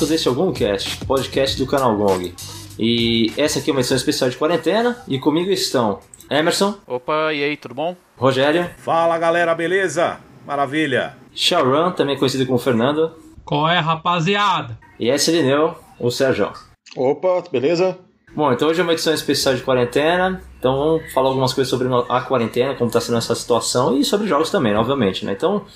Marcos, este é o Gongcast, podcast do canal Gong. E essa aqui é uma edição especial de quarentena e comigo estão Emerson. Opa, e aí, tudo bom? Rogério. Fala galera, beleza? Maravilha. Sharon, também conhecido como Fernando. Qual é, rapaziada? E esse Lineu, o Sérgio. Opa, beleza? Bom, então hoje é uma edição especial de quarentena, então vamos falar algumas coisas sobre a quarentena, como está sendo essa situação e sobre jogos também, obviamente, né? Então,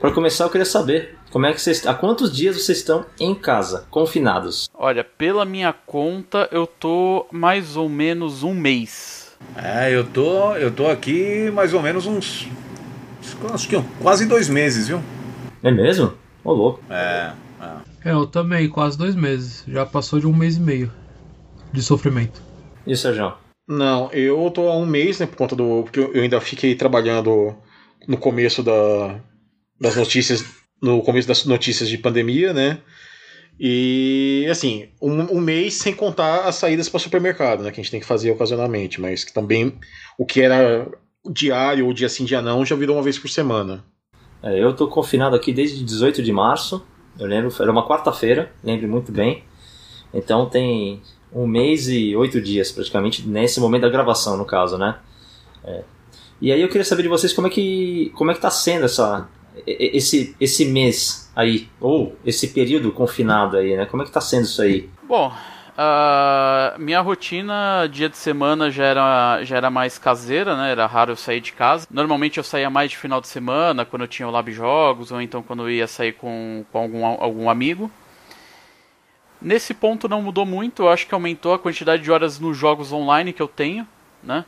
para começar, eu queria saber como é que vocês, há quantos dias vocês estão em casa, confinados? Olha, pela minha conta, eu tô mais ou menos um mês. É, eu tô, eu tô aqui mais ou menos uns, acho que quase dois meses, viu? É mesmo? Ô louco. É, É, eu também, quase dois meses. Já passou de um mês e meio de sofrimento. E o Sérgio? Não, eu tô há um mês, né, por conta do. Porque eu ainda fiquei trabalhando no começo da, das notícias. No começo das notícias de pandemia, né? E assim, um, um mês sem contar as saídas para supermercado, né? Que a gente tem que fazer ocasionalmente, mas que também o que era diário ou dia sim, dia não, já virou uma vez por semana. É, eu tô confinado aqui desde 18 de março. Eu lembro, era uma quarta-feira, lembro muito bem. Então tem um mês e oito dias, praticamente, nesse momento da gravação, no caso, né? É. E aí eu queria saber de vocês como é que como é que tá sendo essa esse esse mês aí ou esse período confinado aí, né? Como é que tá sendo isso aí? Bom, uh, minha rotina dia de semana já era, já era mais caseira, né? Era raro eu sair de casa. Normalmente eu saía mais de final de semana, quando eu tinha o Lab Jogos, ou então quando eu ia sair com, com algum, algum amigo. Nesse ponto não mudou muito, eu acho que aumentou a quantidade de horas nos jogos online que eu tenho, né?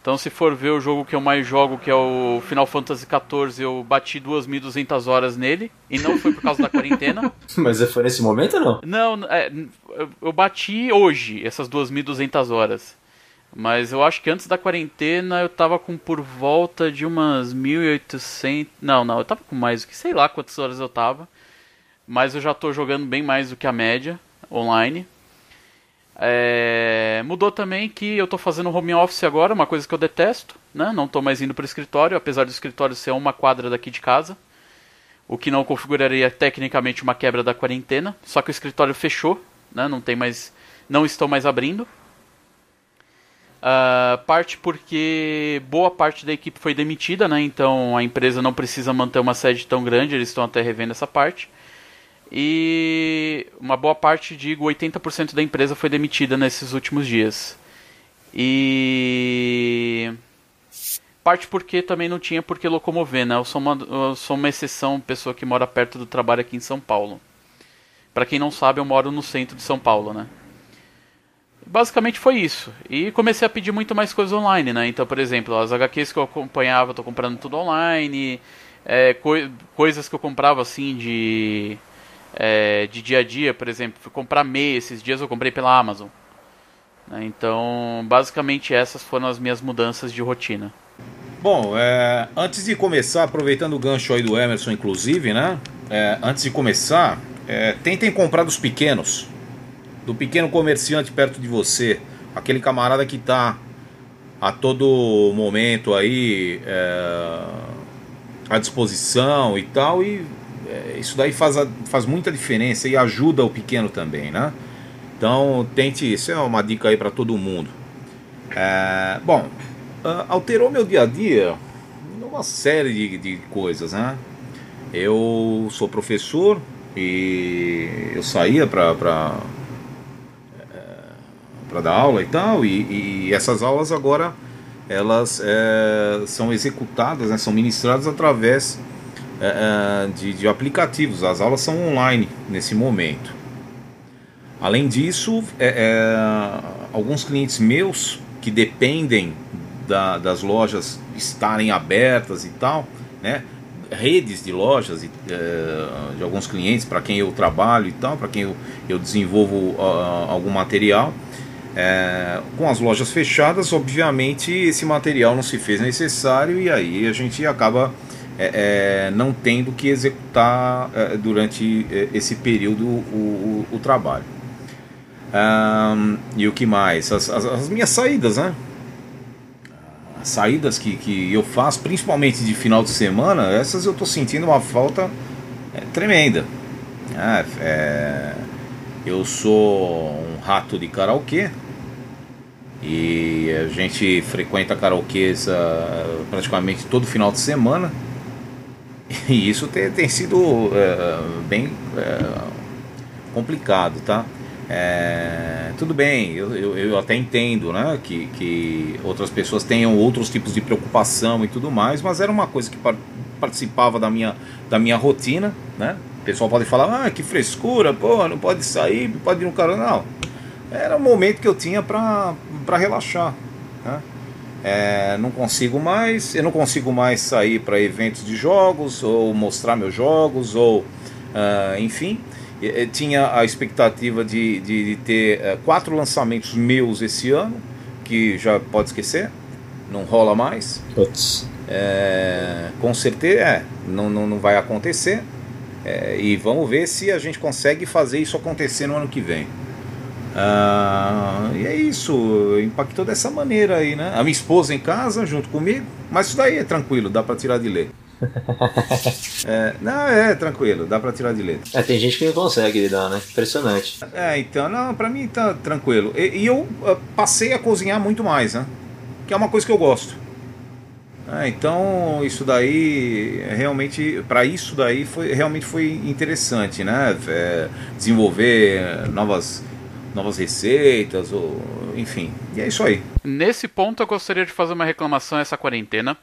Então se for ver o jogo que eu mais jogo, que é o Final Fantasy XIV, eu bati 2.200 horas nele, e não foi por causa da quarentena. Mas foi nesse momento ou não? Não, é, eu bati hoje essas 2.200 horas. Mas eu acho que antes da quarentena eu tava com por volta de umas 1.800... Não, não, eu tava com mais do que sei lá quantas horas eu tava. Mas eu já tô jogando bem mais do que a média online. É, mudou também que eu estou fazendo home office agora, uma coisa que eu detesto, né? Não estou mais indo para o escritório, apesar do escritório ser uma quadra daqui de casa, o que não configuraria tecnicamente uma quebra da quarentena. Só que o escritório fechou, né? Não tem mais, não estou mais abrindo. Uh, parte porque boa parte da equipe foi demitida, né? Então a empresa não precisa manter uma sede tão grande, eles estão até revendo essa parte. E uma boa parte, digo, 80% da empresa foi demitida nesses últimos dias. E parte porque também não tinha por que locomover, né? Eu sou uma, eu sou uma exceção, pessoa que mora perto do trabalho aqui em São Paulo. Para quem não sabe, eu moro no centro de São Paulo, né? Basicamente foi isso. E comecei a pedir muito mais coisas online, né? Então, por exemplo, as HQs que eu acompanhava, tô comprando tudo online. É, co coisas que eu comprava assim de é, de dia a dia, por exemplo, fui comprar meia esses dias eu comprei pela Amazon. Né? Então, basicamente essas foram as minhas mudanças de rotina. Bom, é, antes de começar, aproveitando o gancho aí do Emerson, inclusive, né? É, antes de começar, é, tentem comprar dos pequenos, do pequeno comerciante perto de você, aquele camarada que está a todo momento aí é, à disposição e tal, e isso daí faz, faz muita diferença e ajuda o pequeno também, né? Então tente, isso é uma dica aí para todo mundo. É, bom, uh, alterou meu dia a dia uma série de, de coisas, né? Eu sou professor e eu saía para para é, dar aula e tal e, e essas aulas agora elas é, são executadas, né, são ministradas através é, é, de, de aplicativos. As aulas são online nesse momento. Além disso, é, é, alguns clientes meus que dependem da, das lojas estarem abertas e tal, né? redes de lojas é, de alguns clientes para quem eu trabalho e tal, para quem eu, desenvolvo algum material. É, com as lojas fechadas, obviamente esse material não se fez necessário e aí a gente acaba é, é, não tendo que executar é, durante é, esse período o, o, o trabalho. Um, e o que mais? As, as, as, minhas saídas, né? As saídas que, que eu faço, principalmente de final de semana, essas eu estou sentindo uma falta tremenda. É, é, eu sou um rato de karaokê e a gente frequenta karaokês uh, praticamente todo final de semana e isso tem, tem sido uh, bem uh, complicado, tá? É, tudo bem, eu, eu, eu, até entendo né, que, que outras pessoas tenham outros tipos de preocupação e tudo mais, mas era uma coisa que par participava da minha, da minha rotina, né? O pessoal pode falar, ah, que frescura, pô, não pode sair, pode ir no carro. Não, era um momento que eu tinha para relaxar, né? É, não consigo mais, eu não consigo mais sair para eventos de jogos ou mostrar meus jogos ou uh, enfim. Tinha a expectativa de, de, de ter uh, quatro lançamentos meus esse ano que já pode esquecer não rola mais. É, com certeza é, não, não, não vai acontecer. É, e vamos ver se a gente consegue fazer isso acontecer no ano que vem ah, e é isso, impactou dessa maneira aí, né? A minha esposa em casa junto comigo, mas isso daí é tranquilo, dá para tirar de ler. é, não, é tranquilo, dá para tirar de letra. É, tem gente que não consegue lidar, né? Impressionante. É, então, não, para mim tá tranquilo. E, e eu uh, passei a cozinhar muito mais, né? Que é uma coisa que eu gosto. É, então, isso daí realmente, para isso daí foi realmente foi interessante, né? É, desenvolver novas novas receitas, ou enfim. E é isso aí. Nesse ponto eu gostaria de fazer uma reclamação essa quarentena,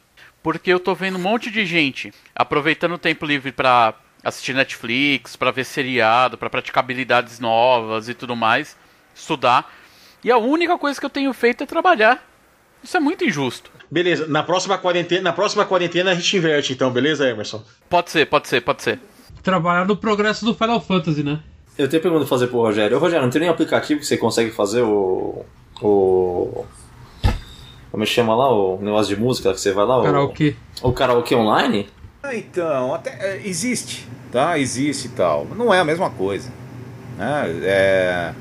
porque eu tô vendo um monte de gente aproveitando o tempo livre para assistir Netflix, para ver seriado, para praticar habilidades novas e tudo mais, estudar. E a única coisa que eu tenho feito é trabalhar. Isso é muito injusto. Beleza, na próxima quarentena, na próxima quarentena a gente inverte então, beleza, Emerson? Pode ser, pode ser, pode ser. Trabalhar no progresso do Final Fantasy, né? Eu tenho pergunta pra fazer pro Rogério. Ô, Rogério, não tem nenhum aplicativo que você consegue fazer o. o. Como é que chama lá? O negócio de música que você vai lá? Karaokê. O, o karaokê online? Ah, então, até é, existe, tá? Existe e tal. Não é a mesma coisa. Né? É,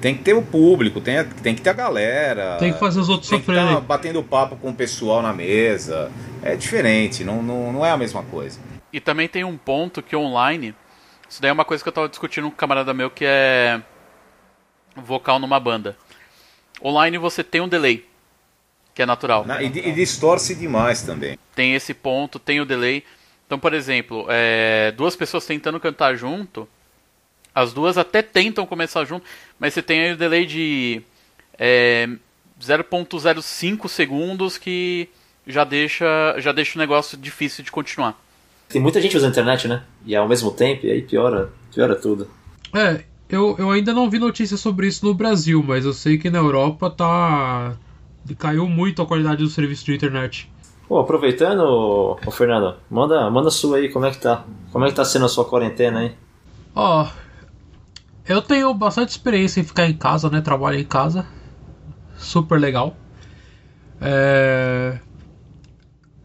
tem que ter o público, tem, tem que ter a galera. Tem que fazer os outros tem sofrerem. Tá batendo papo com o pessoal na mesa. É diferente, não, não, não é a mesma coisa. E também tem um ponto que online isso daí é uma coisa que eu tava discutindo com um camarada meu que é vocal numa banda. Online você tem um delay, que é natural. Na, e, e, distorce demais também. Tem esse ponto, tem o delay. Então, por exemplo, é, duas pessoas tentando cantar junto, as duas até tentam começar junto, mas você tem aí o delay de é, 0.05 segundos que já deixa, já deixa o negócio difícil de continuar. Tem muita gente usando a internet, né? E ao mesmo tempo, e aí piora, piora tudo. É, eu, eu ainda não vi notícias sobre isso no Brasil, mas eu sei que na Europa tá. caiu muito a qualidade do serviço de internet. Pô, aproveitando, ô, Fernando, manda, manda sua aí, como é que tá? Como é que tá sendo a sua quarentena aí? Ó, eu tenho bastante experiência em ficar em casa, né? Trabalho em casa. Super legal. É...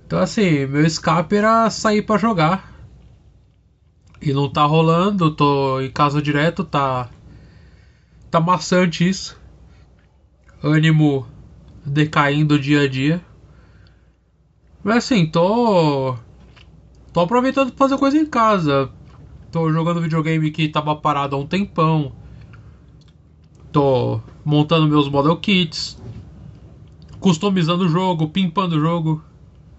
Então assim, meu escape era sair para jogar. E não tá rolando, tô em casa direto, tá tá maçante isso. Ânimo decaindo dia a dia. Mas assim, tô tô aproveitando pra fazer coisa em casa. Tô jogando videogame que tava parado há um tempão. Tô montando meus model kits, customizando o jogo, pimpando o jogo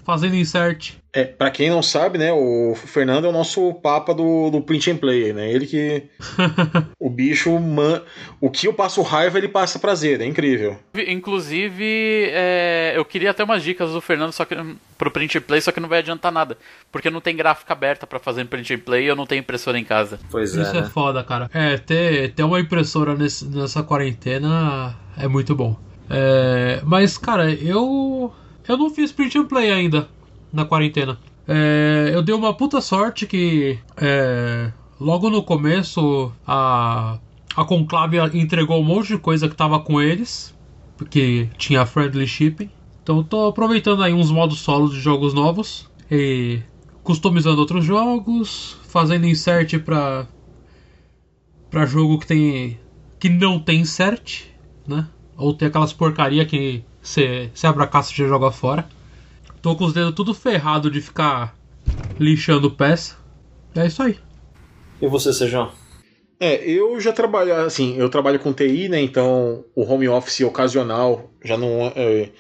fazendo insert. É, pra quem não sabe, né, o Fernando é o nosso papa do, do print and play, né? Ele que. o bicho. Man... O que eu passo raiva, ele passa prazer, é incrível. Inclusive, é, eu queria até umas dicas do Fernando só que, pro print and play, só que não vai adiantar nada. Porque não tem gráfica aberta para fazer print and play e eu não tenho impressora em casa. Pois é. Isso é, né? foda, cara. É, ter, ter uma impressora nesse, nessa quarentena é muito bom. É, mas, cara, eu eu não fiz print and play ainda na quarentena. É, eu dei uma puta sorte que é, logo no começo a, a Conclave entregou um monte de coisa que tava com eles, porque tinha friendly shipping. Então tô aproveitando aí uns modos solos de jogos novos e customizando outros jogos, fazendo insert para para jogo que tem que não tem insert, né? Ou tem aquelas porcaria que você, abre a caixa e já joga fora. Tô com os dedos tudo ferrado de ficar lixando peça. É isso aí. E você, Sejão? É, eu já trabalho, assim, eu trabalho com TI, né? Então o home office ocasional já não é,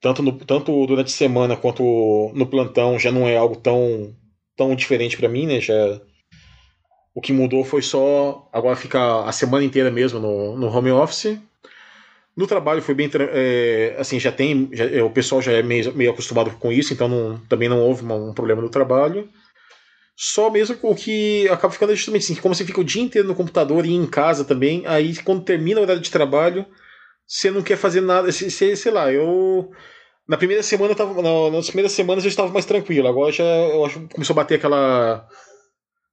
tanto, no, tanto durante a semana quanto no plantão já não é algo tão, tão diferente para mim, né? Já, o que mudou foi só agora ficar a semana inteira mesmo no, no home office. No trabalho foi bem. É, assim, já tem. Já, é, o pessoal já é meio, meio acostumado com isso, então não, também não houve um problema no trabalho. Só mesmo o que acaba ficando justamente assim, como você fica o dia inteiro no computador e em casa também, aí quando termina o horário de trabalho, você não quer fazer nada. Você, sei lá, eu. Na primeira semana eu tava. nas primeiras semanas eu estava mais tranquilo. Agora já eu acho começou a bater aquela.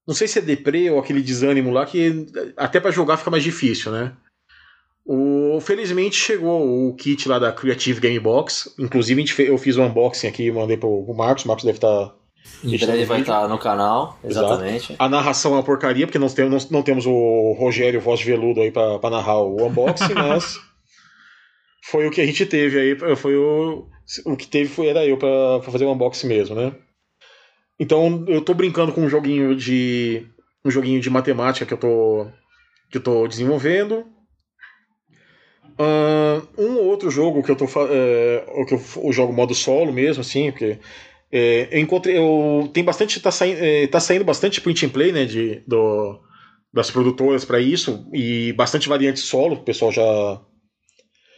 Não sei se é deprê ou aquele desânimo lá, que até para jogar fica mais difícil, né? O, felizmente chegou o kit lá da Creative Game Box. Inclusive eu fiz um unboxing aqui, mandei pro, pro Marcos. O Marcos deve estar. Tá em breve vai estar tá no canal, exatamente. Exato. A narração é uma porcaria, porque nós temos, não, não temos o Rogério Voz de Veludo aí para narrar o unboxing, mas foi o que a gente teve aí, foi o, o que teve foi, era eu para fazer o unboxing mesmo, né? Então eu tô brincando com um joguinho de um joguinho de matemática que eu tô que eu tô desenvolvendo. Um outro jogo que eu tô é, que eu, jogo modo solo mesmo assim, porque é, eu encontrei. Eu, tem bastante. Tá saindo, é, tá saindo bastante print and play, né? De, do, das produtoras para isso. E bastante variante solo. O pessoal já.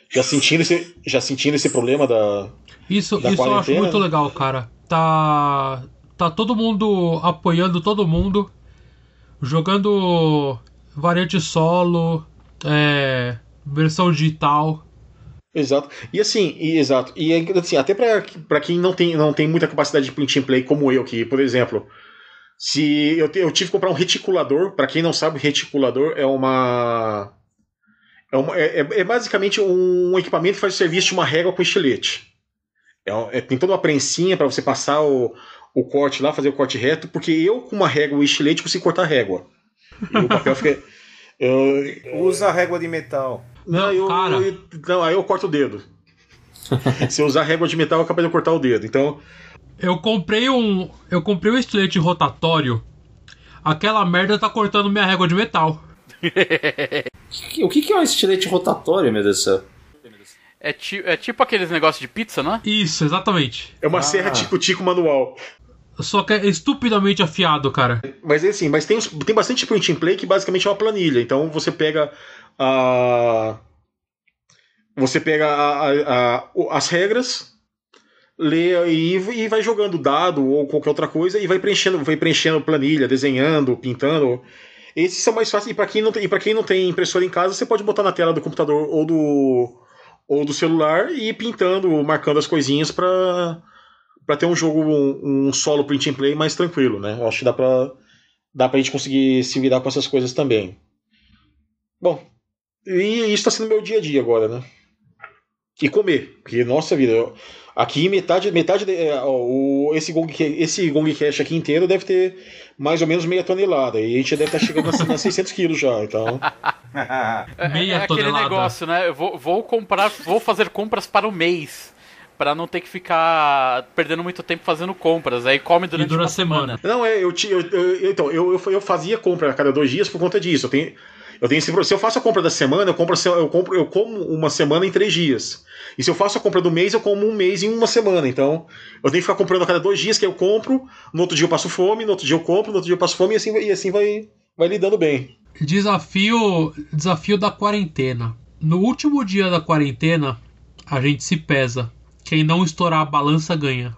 Já sentindo esse, já sentindo esse problema da. Isso, da isso eu acho muito legal, cara. Tá. Tá todo mundo apoiando todo mundo. Jogando variante solo. É, versão digital. Exato. E assim, e, exato. E assim, até para quem não tem, não tem muita capacidade de print and play como eu, que, por exemplo, se eu, eu tive que comprar um reticulador, para quem não sabe, reticulador é uma. É, uma, é, é, é basicamente um equipamento que faz o serviço de uma régua com estilete. É, é, tem toda uma prensinha para você passar o, o corte lá, fazer o corte reto, porque eu, com uma régua e estilete, consigo cortar a régua. E o papel fica. Eu, Usa a régua de metal. Não, eu, cara. Eu, não, aí eu corto o dedo. Se eu usar régua de metal, eu acabei de cortar o dedo. Então. Eu comprei um. Eu comprei um estilete rotatório. Aquela merda tá cortando minha régua de metal. o que, que é um estilete rotatório, meu Deus do céu? É, ti, é tipo aqueles negócios de pizza, não é? Isso, exatamente. É uma ah. serra tico-tico manual. Só que é estupidamente afiado, cara. Mas é assim, mas tem, tem bastante print and play que basicamente é uma planilha. Então você pega Você pega a, a, as regras, lê e, vai jogando dado ou qualquer outra coisa e vai preenchendo, vai preenchendo planilha, desenhando, pintando. Esses são mais fáceis. E para quem, não tem, quem não tem impressora em casa, você pode botar na tela do computador ou do, ou do celular e ir pintando, marcando as coisinhas para para ter um jogo, um, um, solo print and play mais tranquilo, né? Eu acho que dá pra, dá pra gente conseguir se virar com essas coisas também. Bom, e isso está sendo meu dia a dia agora, né? E comer, porque nossa vida, eu, aqui metade, metade de, é, o, esse Gong esse Gong Cash aqui inteiro deve ter mais ou menos meia tonelada e a gente deve estar tá chegando a, 600 quilos já, então. Meia é, é aquele negócio, né? Eu vou, vou comprar, vou fazer compras para o mês para não ter que ficar perdendo muito tempo fazendo compras. Aí come durante a semana. semana. Não, é, eu, eu, eu, então, eu, eu, eu fazia compra a cada dois dias por conta disso. Eu tenho, eu tenho esse, se eu faço a compra da semana, eu compro, eu compro, eu como uma semana em três dias. E se eu faço a compra do mês, eu como um mês em uma semana. Então, eu tenho que ficar comprando a cada dois dias que eu compro. No outro dia eu passo fome, no outro dia eu compro, no outro dia eu passo fome e assim, e assim vai, vai lidando bem. Desafio, desafio da quarentena. No último dia da quarentena, a gente se pesa. Quem não estourar a balança ganha.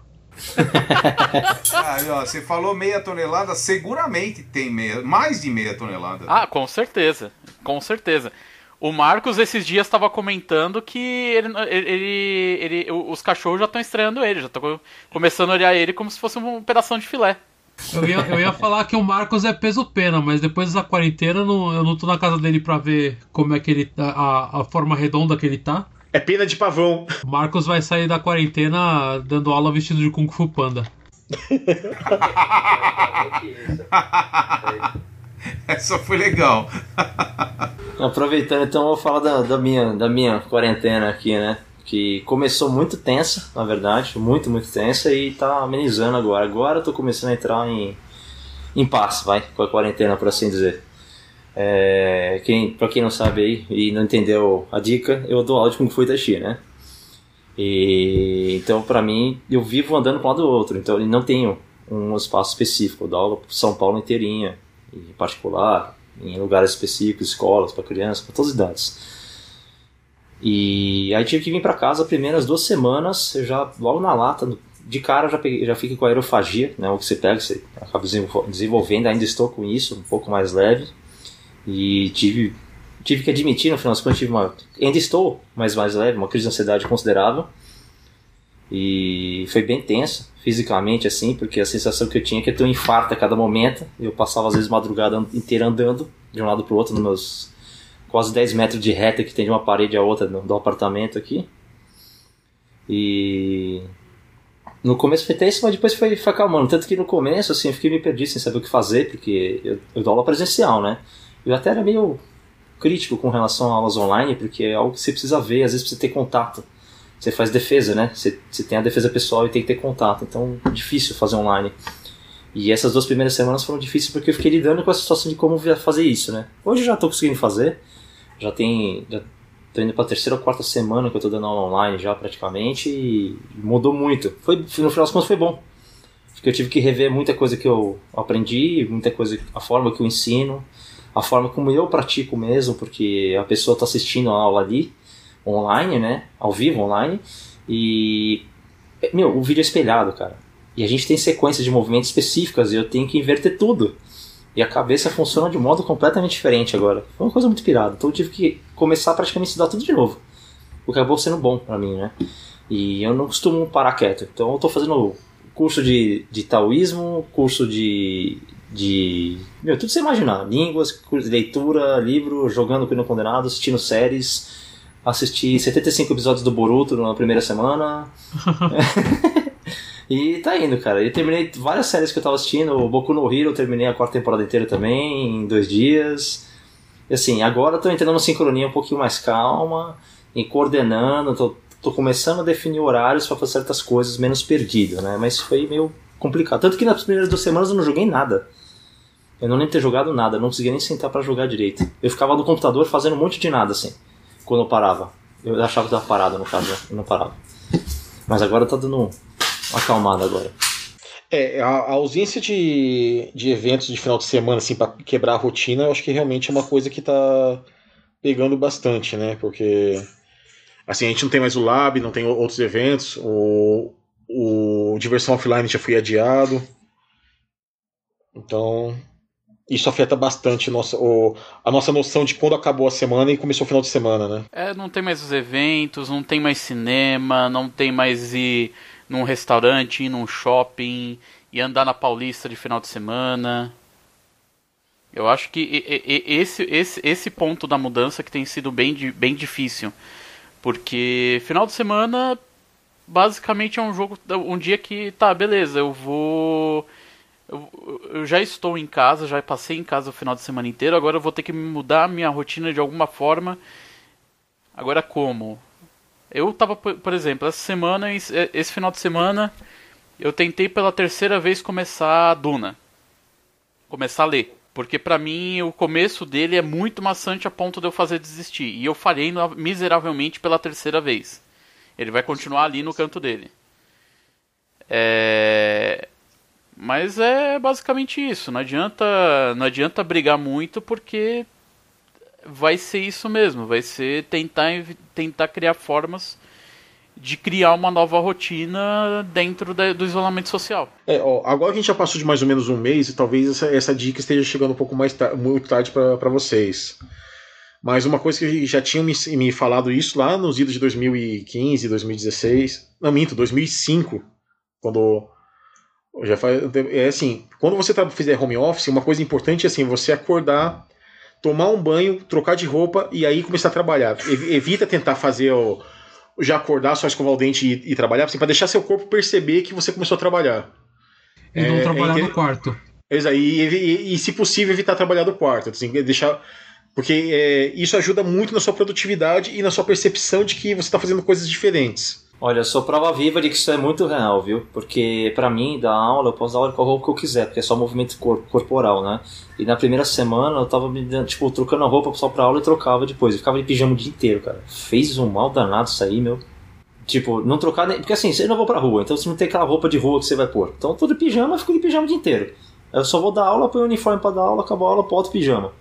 ah, ó, você falou meia tonelada, seguramente tem meia, mais de meia tonelada. Ah, com certeza, com certeza. O Marcos esses dias estava comentando que ele, ele, ele, os cachorros já estão estreando ele, já estão começando a olhar ele como se fosse um pedaço de filé. Eu ia, eu ia falar que o Marcos é peso pena, mas depois dessa quarentena eu não, eu não tô na casa dele pra ver como é que ele tá, a, a forma redonda que ele tá. É pena de pavão. Marcos vai sair da quarentena dando aula vestido de Kung Fu Panda. Essa foi legal. Aproveitando, então, eu vou falar da, da, minha, da minha quarentena aqui, né? Que começou muito tensa, na verdade, muito, muito tensa, e tá amenizando agora. Agora eu tô começando a entrar em, em paz, vai, com a quarentena, por assim dizer. É, quem, pra quem não sabe aí e não entendeu a dica, eu dou aula de Kung Fu Chi, né? E, então, para mim, eu vivo andando para um lado do outro, então eu não tenho um espaço específico. Eu dou aula para São Paulo inteirinha, em particular, em lugares específicos, escolas para crianças, para todas as idades. E aí tive que vir para casa as primeiras duas semanas, eu já logo na lata, de cara já peguei, já fiquei com a aerofagia, né, o que você pega, você acaba desenvolvendo, ainda estou com isso, um pouco mais leve. E tive tive que admitir, no final das contas, tive uma. Ainda estou, mas mais leve, uma crise de ansiedade considerável. E foi bem tenso, fisicamente, assim, porque a sensação que eu tinha é que eu tinha um infarto a cada momento. Eu passava, às vezes, madrugada inteira andando de um lado para o outro, nos meus quase 10 metros de reta que tem de uma parede a outra do, do apartamento aqui. E. No começo foi tenso, mas depois foi, foi acalmando. Tanto que no começo, assim, eu fiquei meio perdido sem saber o que fazer, porque eu, eu dou aula presencial, né? Eu até era meio crítico com relação a aulas online, porque é algo que você precisa ver, às vezes precisa ter contato. Você faz defesa, né? Você, você tem a defesa pessoal e tem que ter contato, então é difícil fazer online. E essas duas primeiras semanas foram difíceis porque eu fiquei lidando com a situação de como fazer isso, né? Hoje eu já estou conseguindo fazer, já tem. Já tô indo para a terceira ou quarta semana que eu estou dando aula online já praticamente e mudou muito. Foi, no final das contas foi bom. Porque eu tive que rever muita coisa que eu aprendi, muita coisa, a forma que eu ensino, a forma como eu pratico mesmo, porque a pessoa está assistindo a aula ali, online, né? Ao vivo, online. E. Meu, o vídeo é espelhado, cara. E a gente tem sequências de movimentos específicas e eu tenho que inverter tudo. E a cabeça funciona de modo completamente diferente agora. Foi uma coisa muito pirada. Então eu tive que começar praticamente a estudar tudo de novo. O que acabou sendo bom para mim, né? E eu não costumo parar quieto. Então eu estou fazendo curso de, de taoísmo, curso de, de. Meu, tudo você imaginar. Línguas, leitura, livro, jogando com o condenado, assistindo séries. Assisti 75 episódios do Boruto na primeira semana. e tá indo, cara. Eu terminei várias séries que eu tava assistindo. O Boku no Hero eu terminei a quarta temporada inteira também, em dois dias. E assim, agora eu tô entrando numa sincronia um pouquinho mais calma, e coordenando, tô, tô começando a definir horários para fazer certas coisas menos perdido, né? Mas foi meio complicado. Tanto que nas primeiras duas semanas eu não joguei nada. Eu não nem ter jogado nada, não conseguia nem sentar para jogar direito. Eu ficava no computador fazendo um monte de nada, assim, quando eu parava. Eu achava que tava parado, no caso, eu não parava. Mas agora tá dando uma acalmada agora. É, a, a, ausência de, de eventos de final de semana, assim, para quebrar a rotina, eu acho que realmente é uma coisa que tá pegando bastante, né? Porque, assim, a gente não tem mais o Lab, não tem outros eventos, o, o Diversão Offline já foi adiado. Então, isso afeta bastante nossa, o, a nossa noção de quando acabou a semana e começou o final de semana, né? É, não tem mais os eventos, não tem mais cinema, não tem mais ir num restaurante, ir num shopping e andar na Paulista de final de semana. Eu acho que esse, esse, esse ponto da mudança que tem sido bem, bem difícil. Porque final de semana basicamente é um jogo, um dia que tá, beleza, eu vou eu, eu, já estou em casa, já passei em casa o final de semana inteiro, agora eu vou ter que mudar a minha rotina de alguma forma. Agora como? Eu tava, por exemplo, essa semana, esse final de semana, eu tentei pela terceira vez começar a Duna. Começar a ler. Porque para mim o começo dele é muito maçante a ponto de eu fazer desistir. E eu falhei miseravelmente pela terceira vez. Ele vai continuar ali no canto dele. É... Mas é basicamente isso. Não adianta, não adianta brigar muito porque vai ser isso mesmo. Vai ser tentar, tentar criar formas de criar uma nova rotina dentro do isolamento social. É, ó, agora que a gente já passou de mais ou menos um mês, e talvez essa, essa dica esteja chegando um pouco mais tar muito tarde para vocês. Mas uma coisa que já tinham me, me falado isso lá nos idos de 2015, 2016, não minto, 2005, quando já faz, é assim, quando você tá, fizer home office, uma coisa importante é assim, você acordar, tomar um banho, trocar de roupa e aí começar a trabalhar. Evita tentar fazer o, já acordar, só escovar o dente e, e trabalhar, assim, para deixar seu corpo perceber que você começou a trabalhar. E não é, trabalhar é, no quarto. Exato, e, e, e, se possível evitar trabalhar no quarto, assim, deixar porque é, isso ajuda muito na sua produtividade e na sua percepção de que você está fazendo coisas diferentes. Olha, eu sou prova viva de que isso é muito real, viu? Porque para mim, da aula, eu posso dar aula com a roupa que eu quiser, porque é só movimento cor corporal, né? E na primeira semana eu tava me dando, tipo, trocando a roupa só pra aula e trocava depois. Eu ficava de pijama o dia inteiro, cara. Fez um mal danado isso aí, meu. Tipo, não trocar nem. Porque assim, você não vou pra rua, então você não tem aquela roupa de rua que você vai pôr. Então eu tô de pijama, eu fico de pijama o dia inteiro. Eu só vou dar aula, põe o uniforme pra dar aula, acabou a aula, boto pijama.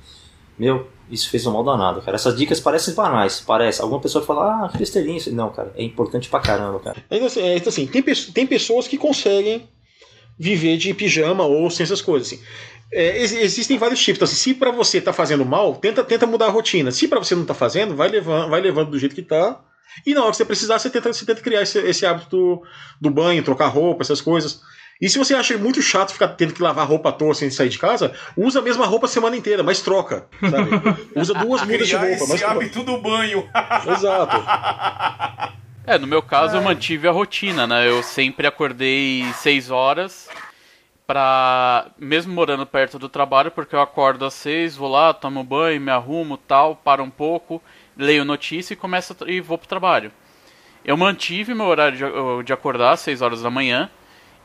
Meu, isso fez um mal danado, cara. Essas dicas parecem banais, parece. Alguma pessoa fala, ah, Cristelinho. Não, cara, é importante pra caramba, cara. Então, assim, então, assim tem, tem pessoas que conseguem viver de pijama ou sem essas coisas, assim. É, existem vários tipos. Então, assim, se para você tá fazendo mal, tenta, tenta mudar a rotina. Se para você não tá fazendo, vai levando, vai levando do jeito que tá. E na hora que você precisar, você tenta, você tenta criar esse, esse hábito do, do banho, trocar roupa, essas coisas. E se você acha muito chato ficar tendo que lavar roupa à toa sem sair de casa, usa a mesma roupa a semana inteira, mas troca. Sabe? Usa duas mudas de roupa. Esse mas hábito do banho. Exato. É, no meu caso eu mantive a rotina, né? Eu sempre acordei 6 horas pra. Mesmo morando perto do trabalho, porque eu acordo às 6, vou lá, tomo banho, me arrumo tal, paro um pouco, leio notícia e começo a... e vou pro trabalho. Eu mantive meu horário de, de acordar às 6 horas da manhã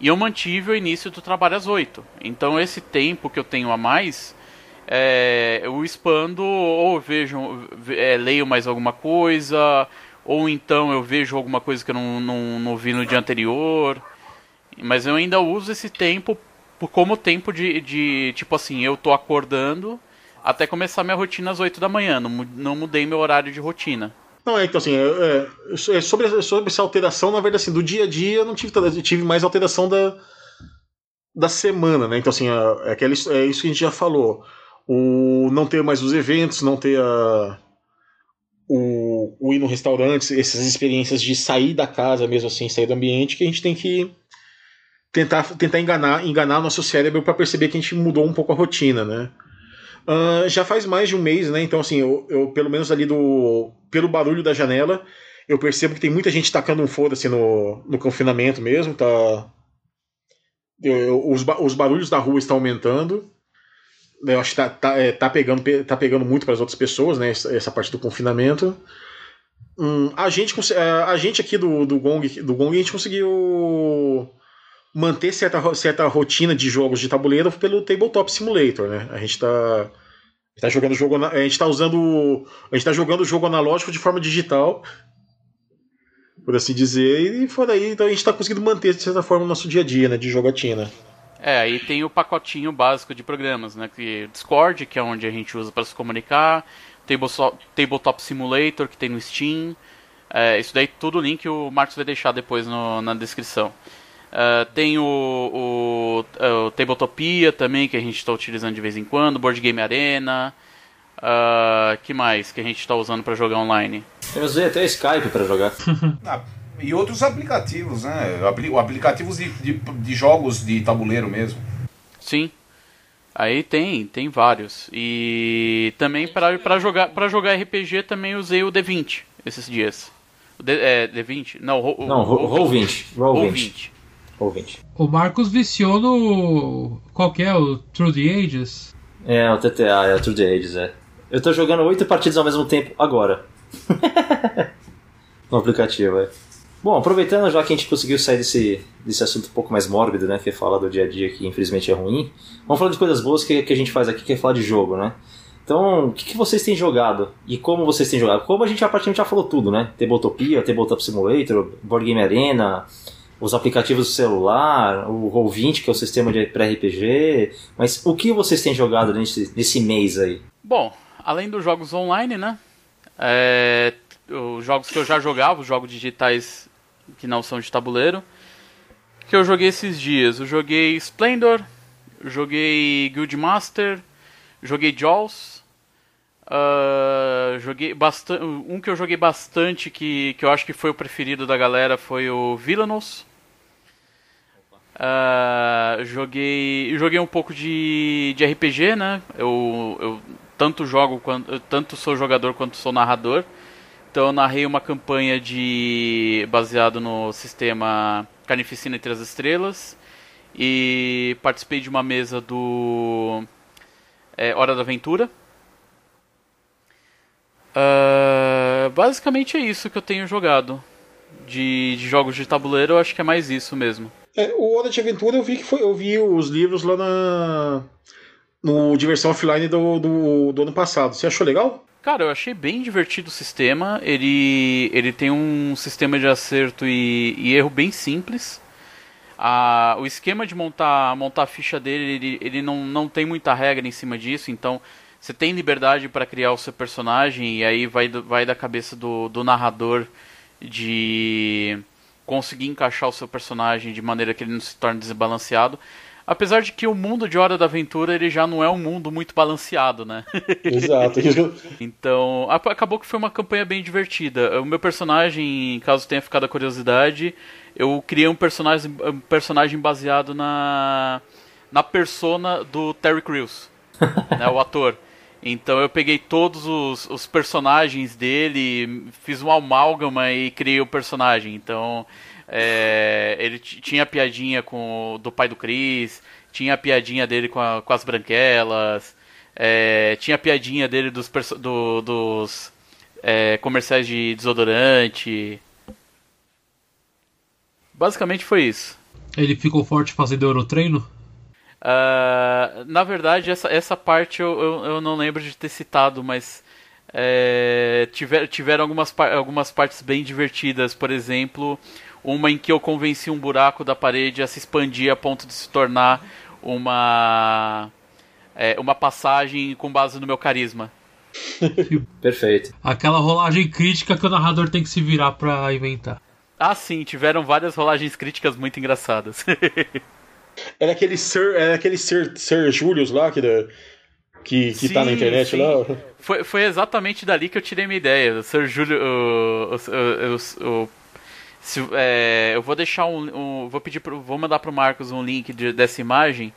e eu mantive o início do trabalho às 8. Então esse tempo que eu tenho a mais, é, eu expando ou vejo, é, leio mais alguma coisa, ou então eu vejo alguma coisa que eu não, não, não vi no dia anterior. Mas eu ainda uso esse tempo como tempo de, de tipo assim, eu tô acordando até começar minha rotina às 8 da manhã, não, não mudei meu horário de rotina. Não, é, então assim, é, é, sobre, sobre essa alteração, na verdade, assim, do dia a dia eu não tive, tive mais alteração da, da semana, né? Então, assim, é, é, é isso que a gente já falou. O não ter mais os eventos, não ter a, o, o ir no restaurante, essas experiências de sair da casa mesmo assim, sair do ambiente, que a gente tem que tentar, tentar enganar, enganar nosso cérebro para perceber que a gente mudou um pouco a rotina, né? Uh, já faz mais de um mês, né? Então, assim, eu, eu, pelo menos ali do. pelo barulho da janela, eu percebo que tem muita gente tacando um foda-se no, no confinamento mesmo. Tá. Eu, eu, os, os barulhos da rua estão aumentando. Eu acho que tá, tá, é, tá, pegando, tá pegando muito para as outras pessoas, né? Essa, essa parte do confinamento. Hum, a, gente, a gente aqui do, do, Gong, do Gong, a gente conseguiu manter certa, certa rotina de jogos de tabuleiro pelo Tabletop Simulator, né? A gente tá, tá jogando jogo, a gente tá usando, a gente tá jogando o jogo analógico de forma digital, por assim dizer, e fora aí, então a gente tá conseguindo manter de certa forma o nosso dia a dia, né, de jogatina. É, aí tem o pacotinho básico de programas, né, que Discord, que é onde a gente usa para se comunicar, Tabletop Simulator, que tem no Steam, é, isso daí tudo link o Marcos vai deixar depois no, na descrição. Uh, tem o, o, é, o, Tabletopia também, que a gente está utilizando de vez em quando, Board Game Arena. Uh, que mais que a gente está usando para jogar online? Eu usei até Skype para jogar. ah, e outros aplicativos, né? Aplicativos de, de, de, jogos de tabuleiro mesmo. Sim. Aí tem, tem vários. E também para jogar, jogar RPG também usei o D20 esses dias. O D, é, D20? Não, o, Não, Roll20. Roll20 ouvinte. O Marcos viciou no. Qual que é? O Through the Ages? É, o TTA, é o Through the Ages, é. Eu tô jogando oito partidas ao mesmo tempo agora. no aplicativo, é. Bom, aproveitando já que a gente conseguiu sair desse, desse assunto um pouco mais mórbido, né? Que é falar do dia a dia que infelizmente é ruim. Vamos falar de coisas boas que, que a gente faz aqui, que é falar de jogo, né? Então, o que, que, vocês têm jogado? E como vocês têm jogado? Como a gente praticamente já falou tudo, né? Tabletopia, Tabletop Simulator, Board Game Arena, os aplicativos do celular, o Roll20, que é o sistema de pré-RPG. Mas o que vocês têm jogado nesse, nesse mês aí? Bom, além dos jogos online, né? É, os jogos que eu já jogava, os jogos digitais que não são de tabuleiro. Que eu joguei esses dias. Eu joguei Splendor, joguei Guildmaster, joguei Jaws. Uh, joguei bastante, um que eu joguei bastante que, que eu acho que foi o preferido da galera foi o Villainous. Uh, joguei joguei um pouco de, de RPG, né? Eu, eu tanto jogo quanto tanto sou jogador quanto sou narrador. Então eu narrei uma campanha de baseado no sistema Carnificina entre as Estrelas e participei de uma mesa do é, Hora da Aventura. Uh, basicamente é isso que eu tenho jogado. de, de jogos de tabuleiro, eu acho que é mais isso mesmo. É, o Hora de Aventura eu vi que foi. Eu vi os livros lá na. No Diversão Offline do, do, do ano passado. Você achou legal? Cara, eu achei bem divertido o sistema. Ele, ele tem um sistema de acerto e, e erro bem simples. A, o esquema de montar, montar a ficha dele, ele, ele não, não tem muita regra em cima disso, então você tem liberdade para criar o seu personagem e aí vai, vai da cabeça do, do narrador de conseguir encaixar o seu personagem de maneira que ele não se torne desbalanceado. Apesar de que o mundo de Hora da Aventura ele já não é um mundo muito balanceado, né? Exato. então, acabou que foi uma campanha bem divertida. O meu personagem, caso tenha ficado a curiosidade, eu criei um personagem, um personagem baseado na na persona do Terry Crews, né, o ator. Então eu peguei todos os, os, personagens dele, fiz um amálgama e criei o personagem. Então é, ele tinha a piadinha com do pai do Chris, tinha a piadinha dele com, a, com as branquelas, é, tinha a piadinha dele dos, do, dos é, comerciais de desodorante. Basicamente foi isso. Ele ficou forte fazendo Eurotreino? Uh, na verdade, essa, essa parte eu, eu, eu, não lembro de ter citado, mas é, tiver, tiveram algumas, algumas partes bem divertidas. Por exemplo, uma em que eu convenci um buraco da parede a se expandir a ponto de se tornar uma, é, uma passagem com base no meu carisma. Perfeito. Aquela rolagem crítica que o narrador tem que se virar para inventar. Ah, sim, tiveram várias rolagens críticas muito engraçadas. Era aquele Sir, era aquele Sir, Sir Julius lá que, da, que, que sim, tá na internet sim. lá. Foi, foi exatamente dali que eu tirei minha ideia. O Sir Julius. O, o, o, o se, é, eu vou deixar um, um, Vou pedir pro, vou mandar pro Marcos um link de, dessa imagem.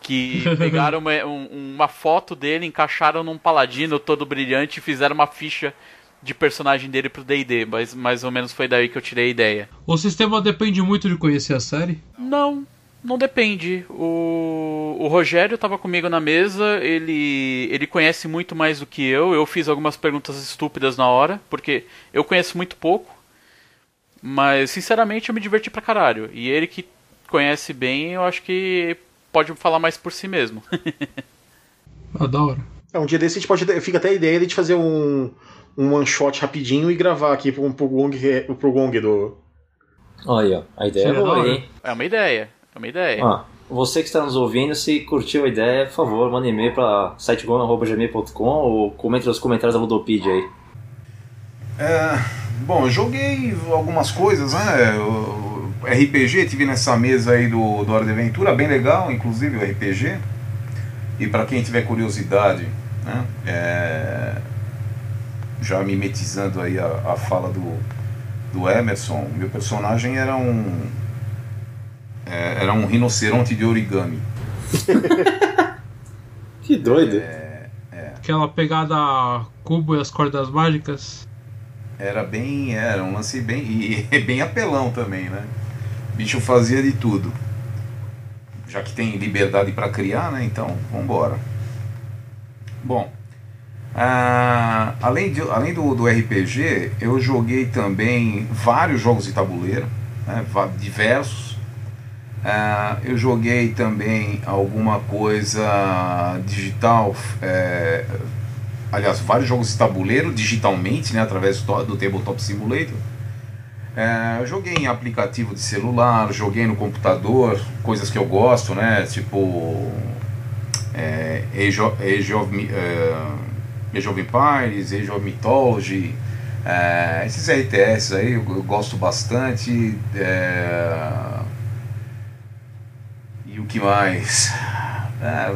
Que pegaram uma, um, uma foto dele, encaixaram num paladino todo brilhante e fizeram uma ficha de personagem dele pro D&D, mas mais ou menos foi daí que eu tirei a ideia. O sistema depende muito de conhecer a série? Não, não depende. O, o Rogério estava comigo na mesa, ele, ele conhece muito mais do que eu. Eu fiz algumas perguntas estúpidas na hora, porque eu conheço muito pouco. Mas, sinceramente, eu me diverti pra caralho. E ele que conhece bem, eu acho que pode falar mais por si mesmo. ah, da hora. É, um dia desse a gente pode. Fica até a ideia de fazer um, um one shot rapidinho e gravar aqui pro, pro, Gong, pro Gong do. Olha, a ideia é boa, hein? É uma ideia. É uma ideia. Ah, você que está nos ouvindo, se curtiu a ideia, por favor, manda e-mail para sitegon.gmail.com ou comente nos comentários da Ludopedia aí. É, bom, eu joguei algumas coisas, né? O RPG, tive nessa mesa aí do, do Hora de Aventura, bem legal, inclusive o RPG. E para quem tiver curiosidade, né? É, já mimetizando aí a, a fala do, do Emerson, meu personagem era um é, era um rinoceronte de origami. que doido. É, é. Aquela pegada cubo e as cordas mágicas. Era bem. Era um lance bem. E bem apelão também, né? O bicho fazia de tudo. Já que tem liberdade para criar, né? Então, vambora. Bom. Ah, além, de, além do, do RPG, eu joguei também vários jogos de tabuleiro, né, diversos. Uh, eu joguei também alguma coisa digital, é, aliás, vários jogos de tabuleiro digitalmente, né, através do, do Tabletop Simulator. É, joguei em aplicativo de celular, joguei no computador, coisas que eu gosto, né, tipo é, Age, of, Age, of, uh, Age of Empires, Age of Mythology, é, esses RTS aí eu, eu gosto bastante. É, que mais? É,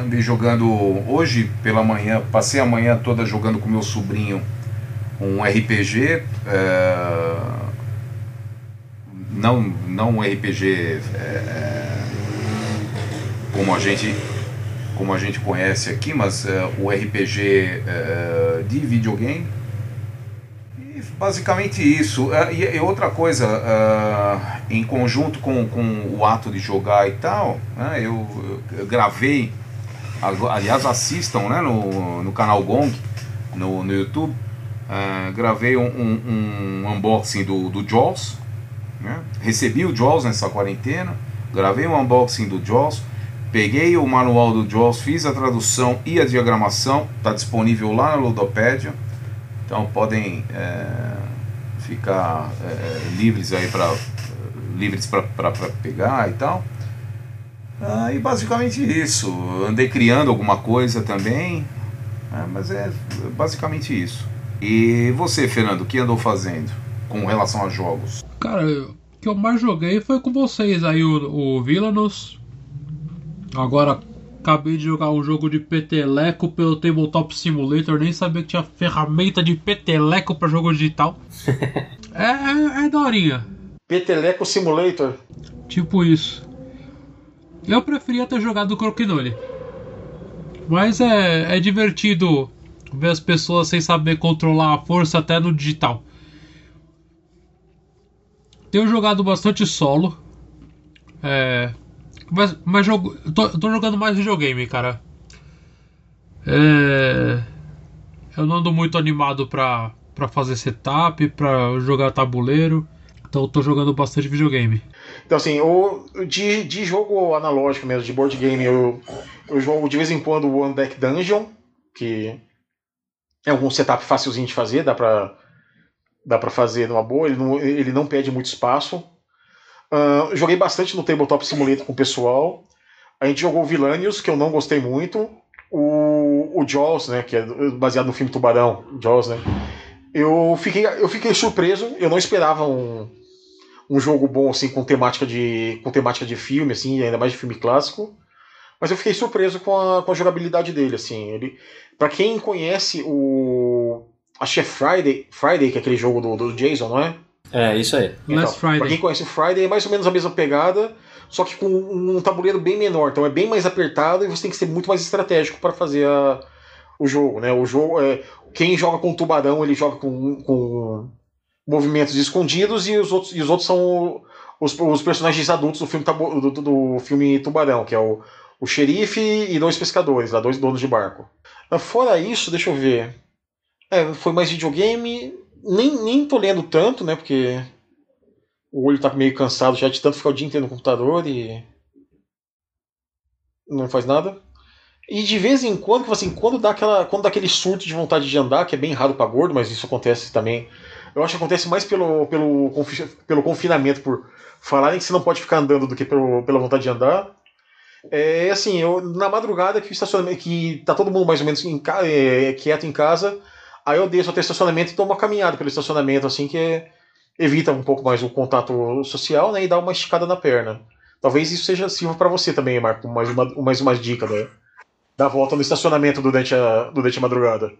andei jogando hoje pela manhã, passei a manhã toda jogando com meu sobrinho um RPG. É, não, não um RPG é, é, como a gente como a gente conhece aqui, mas é, o RPG é, de videogame basicamente isso. Uh, e, outra coisa, uh, em conjunto com, com o ato de jogar e tal, né, eu, gravei, aliás assistam né, no, no canal Gong, no, no YouTube, Uh, gravei um, um, um, unboxing do, do Jaws. Né? Recebi o Jaws nessa quarentena. Gravei um unboxing do Jaws. Peguei o manual do Jaws, fiz a tradução e a diagramação. Está disponível lá na Ludopédia. Então podem é, ficar é, livres aí para livres para pegar e tal. Ah, e basicamente isso. Andei criando alguma coisa também, né? mas é basicamente isso. E você, Fernando, o que andou fazendo com relação a jogos? Cara, o que eu mais joguei foi com vocês aí, o, o Villanos. Agora acabei de jogar um jogo de peteleco pelo Tabletop Simulator, nem sabia que tinha ferramenta de peteleco para jogo digital. é, é, é daorinha. Peteleco Simulator? Tipo isso. Eu preferia ter jogado Croquinole. Mas é, é divertido ver as pessoas sem saber controlar a força até no digital. Tenho jogado bastante solo. É, mas, mas jogo, tô, tô jogando mais videogame, cara. É, eu não ando muito animado pra, pra fazer setup, pra jogar tabuleiro. Então eu tô jogando bastante videogame. Então, assim, o, de, de jogo analógico mesmo, de board game, eu, eu jogo de vez em quando o One Deck Dungeon, que é um setup facilzinho de fazer, dá pra, dá pra fazer numa boa, ele não, ele não pede muito espaço. Joguei bastante no Tabletop Simulator com o pessoal. A gente jogou o Villainius, que eu não gostei muito. O, o Jaws, né, que é baseado no filme Tubarão, Jaws, né. Eu fiquei, eu fiquei surpreso, eu não esperava um, um jogo bom assim com temática de com temática de filme assim, ainda mais de filme clássico. Mas eu fiquei surpreso com a, com a jogabilidade dele assim. Ele para quem conhece o acho que é Friday, Friday que é aquele jogo do, do Jason, não é? É, isso aí. Então, Last Friday. Pra quem conhece o Friday, é mais ou menos a mesma pegada, só que com um tabuleiro bem menor. Então é bem mais apertado e você tem que ser muito mais estratégico para fazer a, o jogo, né? O jogo é. Quem joga com tubarão, ele joga com, com movimentos escondidos e os outros, e os outros são os, os personagens adultos do filme, do, do, do, filme Tubarão, que é o, o xerife e dois pescadores, lá, dois donos de barco. Fora isso, deixa eu ver. É, foi mais videogame. Nem, nem tô lendo tanto, né? Porque o olho tá meio cansado já de tanto ficar o dia inteiro no computador e. Não faz nada. E de vez em quando, assim, quando dá, aquela, quando dá aquele surto de vontade de andar, que é bem raro para gordo, mas isso acontece também eu acho que acontece mais pelo, pelo, pelo confinamento, por falarem que você não pode ficar andando do que pelo, pela vontade de andar. É assim, eu, na madrugada que o estacionamento, que tá todo mundo mais ou menos em, é, quieto em casa, aí eu desço até o estacionamento e dou uma caminhada pelo estacionamento, assim, que é, evita um pouco mais o contato social, né, e dá uma esticada na perna. Talvez isso seja sirva para você também, Marco, mais uma, mais uma dica, né? Da volta no estacionamento durante a, durante a madrugada.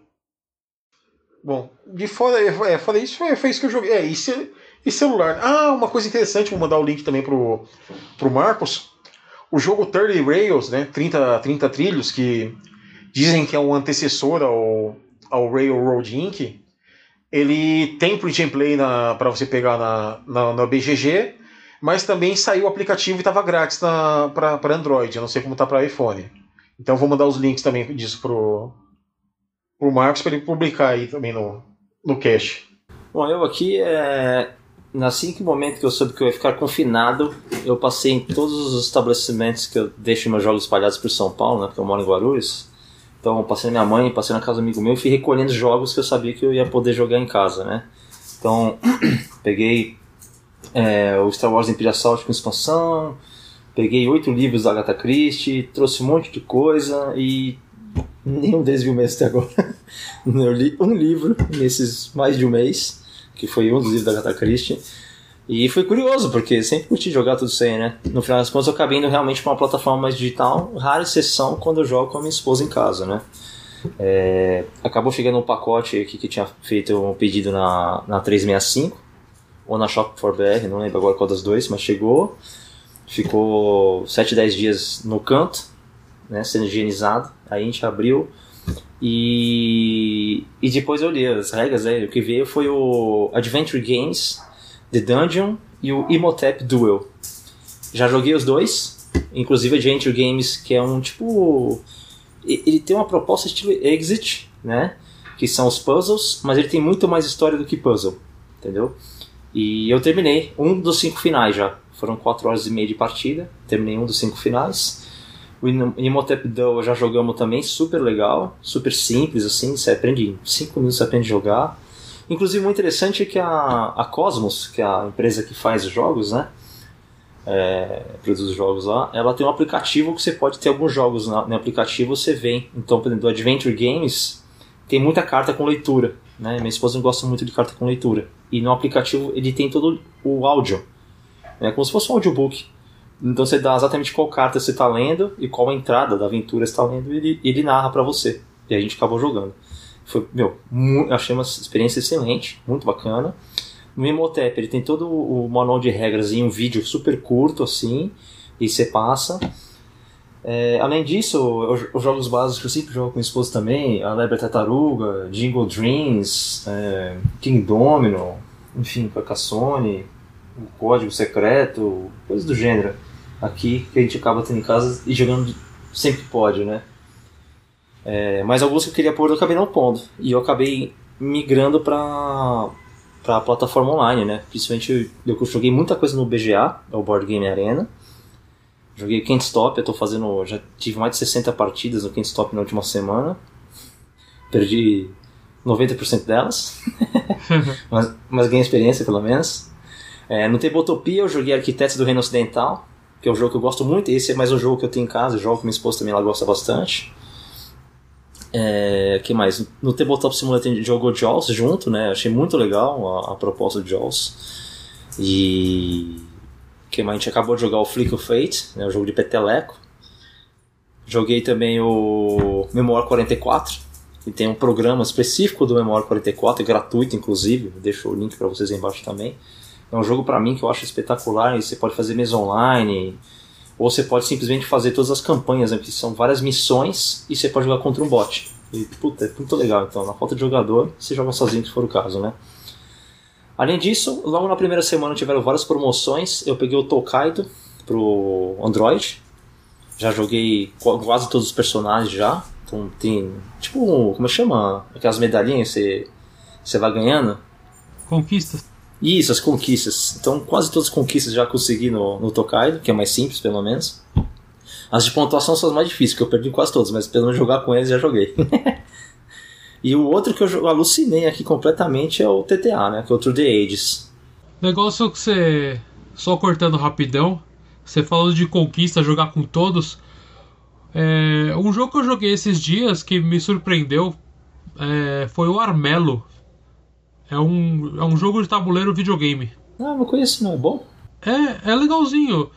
Bom, de fora, é, fora isso, foi, foi isso que eu joguei. É, e, ce, e celular. Ah, uma coisa interessante, vou mandar o link também pro, pro Marcos. O jogo 30 Rails, né? 30, 30 trilhos, que dizem que é um antecessor ao, ao Railroad Inc. Ele tem print and play para você pegar na, na, na, BGG, mas também saiu o aplicativo e estava grátis para Android. Eu não sei como tá para iPhone. Então vou mandar os links também disso pro, o Marcos para ele publicar aí também no, no cast. Bom, eu aqui, é... nasci que momento que eu soube que eu ia ficar confinado, eu passei em todos os estabelecimentos que eu deixo meus jogos espalhados por São Paulo, né, porque eu moro em Guarulhos. Então, passei na minha mãe, passei na casa do amigo meu e fui recolhendo jogos que eu sabia que eu ia poder jogar em casa, né. Então, peguei é, o Star Wars Imperial Assault com expansão, peguei oito livros da Agatha Christie, trouxe um monte de coisa e Nenhum deles viu mesmo até agora. Eu li um livro nesses mais de um mês, que foi um dos livros da Agatha Christie. E foi curioso, porque sempre curti jogar tudo isso aí, né? No final das contas, eu acabei indo realmente para uma plataforma mais digital, rara exceção quando eu jogo com a minha esposa em casa, né? É, acabou chegando um pacote aqui que tinha feito um pedido na, na 365 ou na Shop for BR, não lembro agora qual das dois, mas chegou. Ficou 7, 10 dias no canto, né, sendo higienizado. Aí a gente abriu e, e depois eu li as regras. Né, o que veio foi o Adventure Games, The Dungeon e o Imhotep Duel. Já joguei os dois, inclusive Adventure Games, que é um tipo. Ele tem uma proposta estilo Exit, né? que são os puzzles, mas ele tem muito mais história do que puzzle, entendeu? E eu terminei um dos cinco finais já. Foram quatro horas e meia de partida, terminei um dos cinco finais. O Imhotep Duel já jogamos também, super legal, super simples assim, você aprende em cinco minutos você aprende a jogar. Inclusive, muito interessante é que a, a Cosmos, que é a empresa que faz os jogos, né? É, produz jogos lá, ela tem um aplicativo que você pode ter alguns jogos no, no aplicativo, você vem. Então, por exemplo, do Adventure Games tem muita carta com leitura. Né? Minha esposa não gosta muito de carta com leitura. E no aplicativo ele tem todo o áudio. Né? como se fosse um audiobook. Então você dá exatamente qual carta você está lendo e qual entrada da aventura está lendo e ele, ele narra para você. E a gente acabou jogando. Foi, meu, achei uma experiência excelente, muito bacana. No Imhotep ele tem todo o manual de regras em um vídeo super curto assim, e você passa. É, além disso, os jogos básicos que eu sempre jogo com minha esposa também, a Lebre Tartaruga, Jingle Dreams, é, King Domino, enfim, Carcassonne, o Código Secreto, coisas do gênero. Aqui que a gente acaba tendo em casa e jogando sempre que pode, né? É, mas alguns que eu queria pôr eu acabei não pondo. E eu acabei migrando para para plataforma online, né? Principalmente eu, eu joguei muita coisa no BGA, é o Board Game Arena. Joguei Can't Stop, eu tô fazendo. Já tive mais de 60 partidas no Can't Stop na última semana. Perdi 90% delas. mas, mas ganhei experiência pelo menos. É, no Tabletopia eu joguei Arquitetos do Reino Ocidental, que é um jogo que eu gosto muito. Esse é mais um jogo que eu tenho em casa, jogo que minha esposa também ela gosta bastante. É, que mais? No Tabletop Simulator jogou Jaws junto, né? Achei muito legal a, a proposta de Jaws. E que mais? A gente acabou de jogar o Flick of Fate, né? o jogo de peteleco. Joguei também o Memoir 44, que tem um programa específico do Memoir 44, é gratuito inclusive, deixo o link para vocês aí embaixo também. É um jogo para mim que eu acho espetacular, e você pode fazer mesa online, ou você pode simplesmente fazer todas as campanhas, né, que são várias missões e você pode jogar contra um bot. E, puta, é muito legal. Então, na falta de jogador, você joga sozinho se for o caso, né? Além disso, logo na primeira semana tiveram várias promoções. Eu peguei o Tokaido pro Android. Já joguei quase todos os personagens já. Então tem. Tipo, como chama? Aquelas medalhinhas que você, você vai ganhando. Conquistas. Isso, as conquistas. Então, quase todas as conquistas já consegui no, no Tokaido, que é mais simples, pelo menos. As de pontuação são as mais difíceis, que eu perdi quase todas, mas pelo menos jogar com eles já joguei. e o outro que eu alucinei aqui completamente é o TTA, né? Que é o True the Ages. Negócio que você. Só cortando rapidão. Você falou de conquista, jogar com todos. É, um jogo que eu joguei esses dias que me surpreendeu é, foi o Armelo. É um, é um jogo de tabuleiro videogame. Ah, não conheço, não. É bom? É, é legalzinho.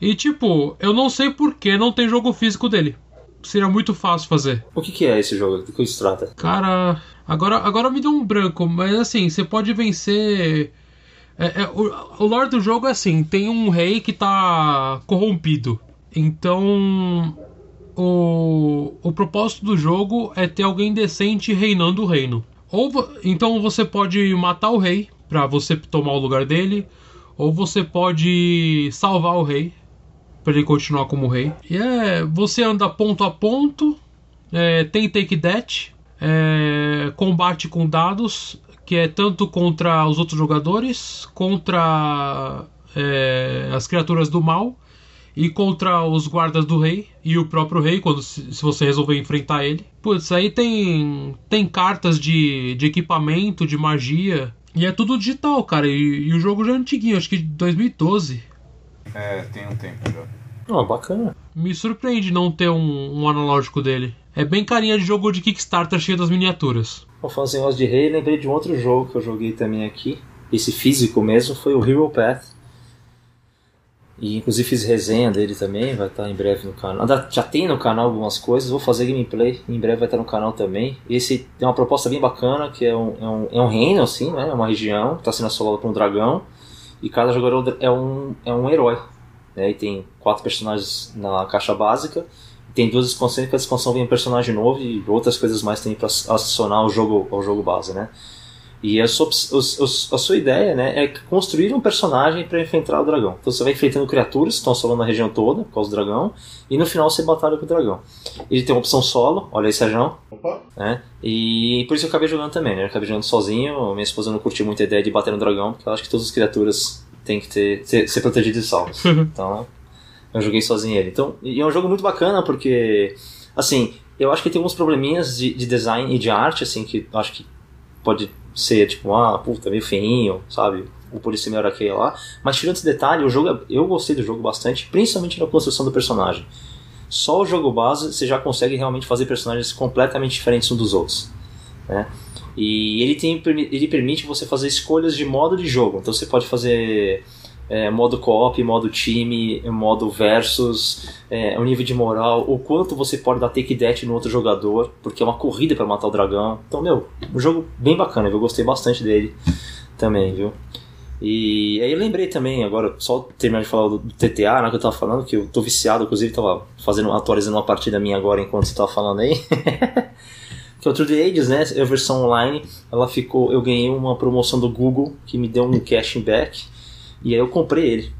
E tipo, eu não sei por que não tem jogo físico dele. Seria muito fácil fazer. O que, que é esse jogo? Do que se trata? Cara, agora, agora me deu um branco, mas assim, você pode vencer. É, é, o, o lore do jogo é assim: tem um rei que tá corrompido. Então, o, o propósito do jogo é ter alguém decente reinando o reino. Ou então você pode matar o rei para você tomar o lugar dele, ou você pode salvar o rei para ele continuar como rei. E é, você anda ponto a ponto, é, tem take that, é, combate com dados, que é tanto contra os outros jogadores, contra é, as criaturas do mal e contra os guardas do rei e o próprio rei, quando se, se você resolver enfrentar ele. Putz, aí tem, tem cartas de, de equipamento, de magia. E é tudo digital, cara. E, e o jogo já é antiguinho, acho que de 2012. É, tem um tempo já. Oh, bacana. Me surpreende não ter um, um analógico dele. É bem carinha de jogo de Kickstarter cheio das miniaturas. Vou fazer voz de rei, lembrei de um outro jogo que eu joguei também aqui. Esse físico mesmo foi o Hero Path e inclusive fiz resenha dele também, vai estar em breve no canal. Já tem no canal algumas coisas, vou fazer gameplay, em breve vai estar no canal também. Esse tem uma proposta bem bacana, que é um, é um, é um reino, assim, né? É uma região, está sendo assolada por um dragão, e cada jogador é um, é um herói. Né? E tem quatro personagens na caixa básica, tem duas expansões, cada expansão vem um personagem novo e outras coisas mais tem para adicionar ao jogo, ao jogo base, né? E a sua, a sua ideia né, é construir um personagem para enfrentar o dragão. Então você vai enfrentando criaturas que estão assolando a região toda por causa do dragão, e no final você batalha com o dragão. Ele tem uma opção solo, olha aí, Sérgio. Né? E por isso eu acabei jogando também, né? Eu acabei jogando sozinho. Minha esposa não curtiu muito a ideia de bater no dragão, porque ela acha que todas as criaturas têm que ter, ser, ser protegidas e salvas. então eu joguei sozinho ele. Então, e é um jogo muito bacana porque, assim, eu acho que tem alguns probleminhas de, de design e de arte, assim, que eu acho que pode ser tipo, ah, puta, meio feinho, sabe? O polícia meio aquele lá. Mas tirando esse detalhe, o jogo, é, eu gostei do jogo bastante, principalmente na construção do personagem. Só o jogo base você já consegue realmente fazer personagens completamente diferentes uns dos outros. Né? E ele, tem, ele permite você fazer escolhas de modo de jogo. Então você pode fazer é, modo co-op, modo time, modo versus, é, o nível de moral, o quanto você pode dar take death no outro jogador, porque é uma corrida para matar o dragão. Então, meu, um jogo bem bacana, eu gostei bastante dele também, viu? E aí eu lembrei também, agora, só terminar de falar do, TTA, né, que eu tava falando, que eu tô viciado, inclusive tava fazendo, atualizando uma partida minha agora enquanto você tava falando aí. que é o True the Ages, né, a versão online, ela ficou, eu ganhei uma promoção do Google que me deu um cashback e aí eu comprei ele.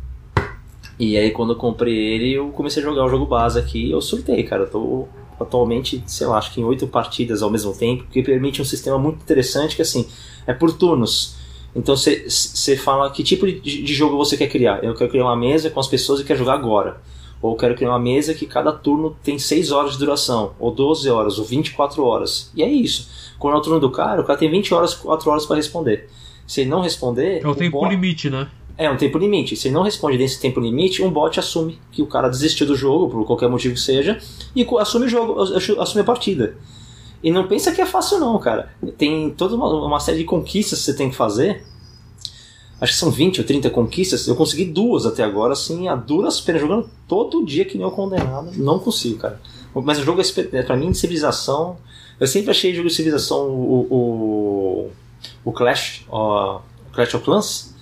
E aí quando eu comprei ele, eu comecei a jogar o jogo base aqui e eu surtei, cara. Eu tô atualmente, sei lá, acho que em oito partidas ao mesmo tempo, que permite um sistema muito interessante que assim, é por turnos. Então você fala que tipo de, de, jogo você quer criar. Eu quero criar uma mesa com as pessoas e quero jogar agora. Ou quero criar uma mesa que cada turno tem 6 horas de duração, ou 12 horas, ou 24 horas. E é isso. Quando é o turno do cara, o cara tem 20 horas, 4 horas para responder. Se ele não responder. É o, tempo bot... limite, né? É um tempo limite. Se ele não responde nesse tempo limite, um bot assume que o cara desistiu do jogo, por qualquer motivo que seja, e assume o jogo, assume a partida. E não pensa que é fácil não, cara. Tem toda uma, série de conquistas que você tem que fazer. Acho que são 20 ou 30 conquistas. Eu consegui duas até agora, assim, a duras penas, jogando todo dia que nem eu condenado. Não consigo, cara. Mas o jogo é, é pra mim de civilização. Eu sempre achei o jogo de civilização o, o, o Clash, o Clash of Clans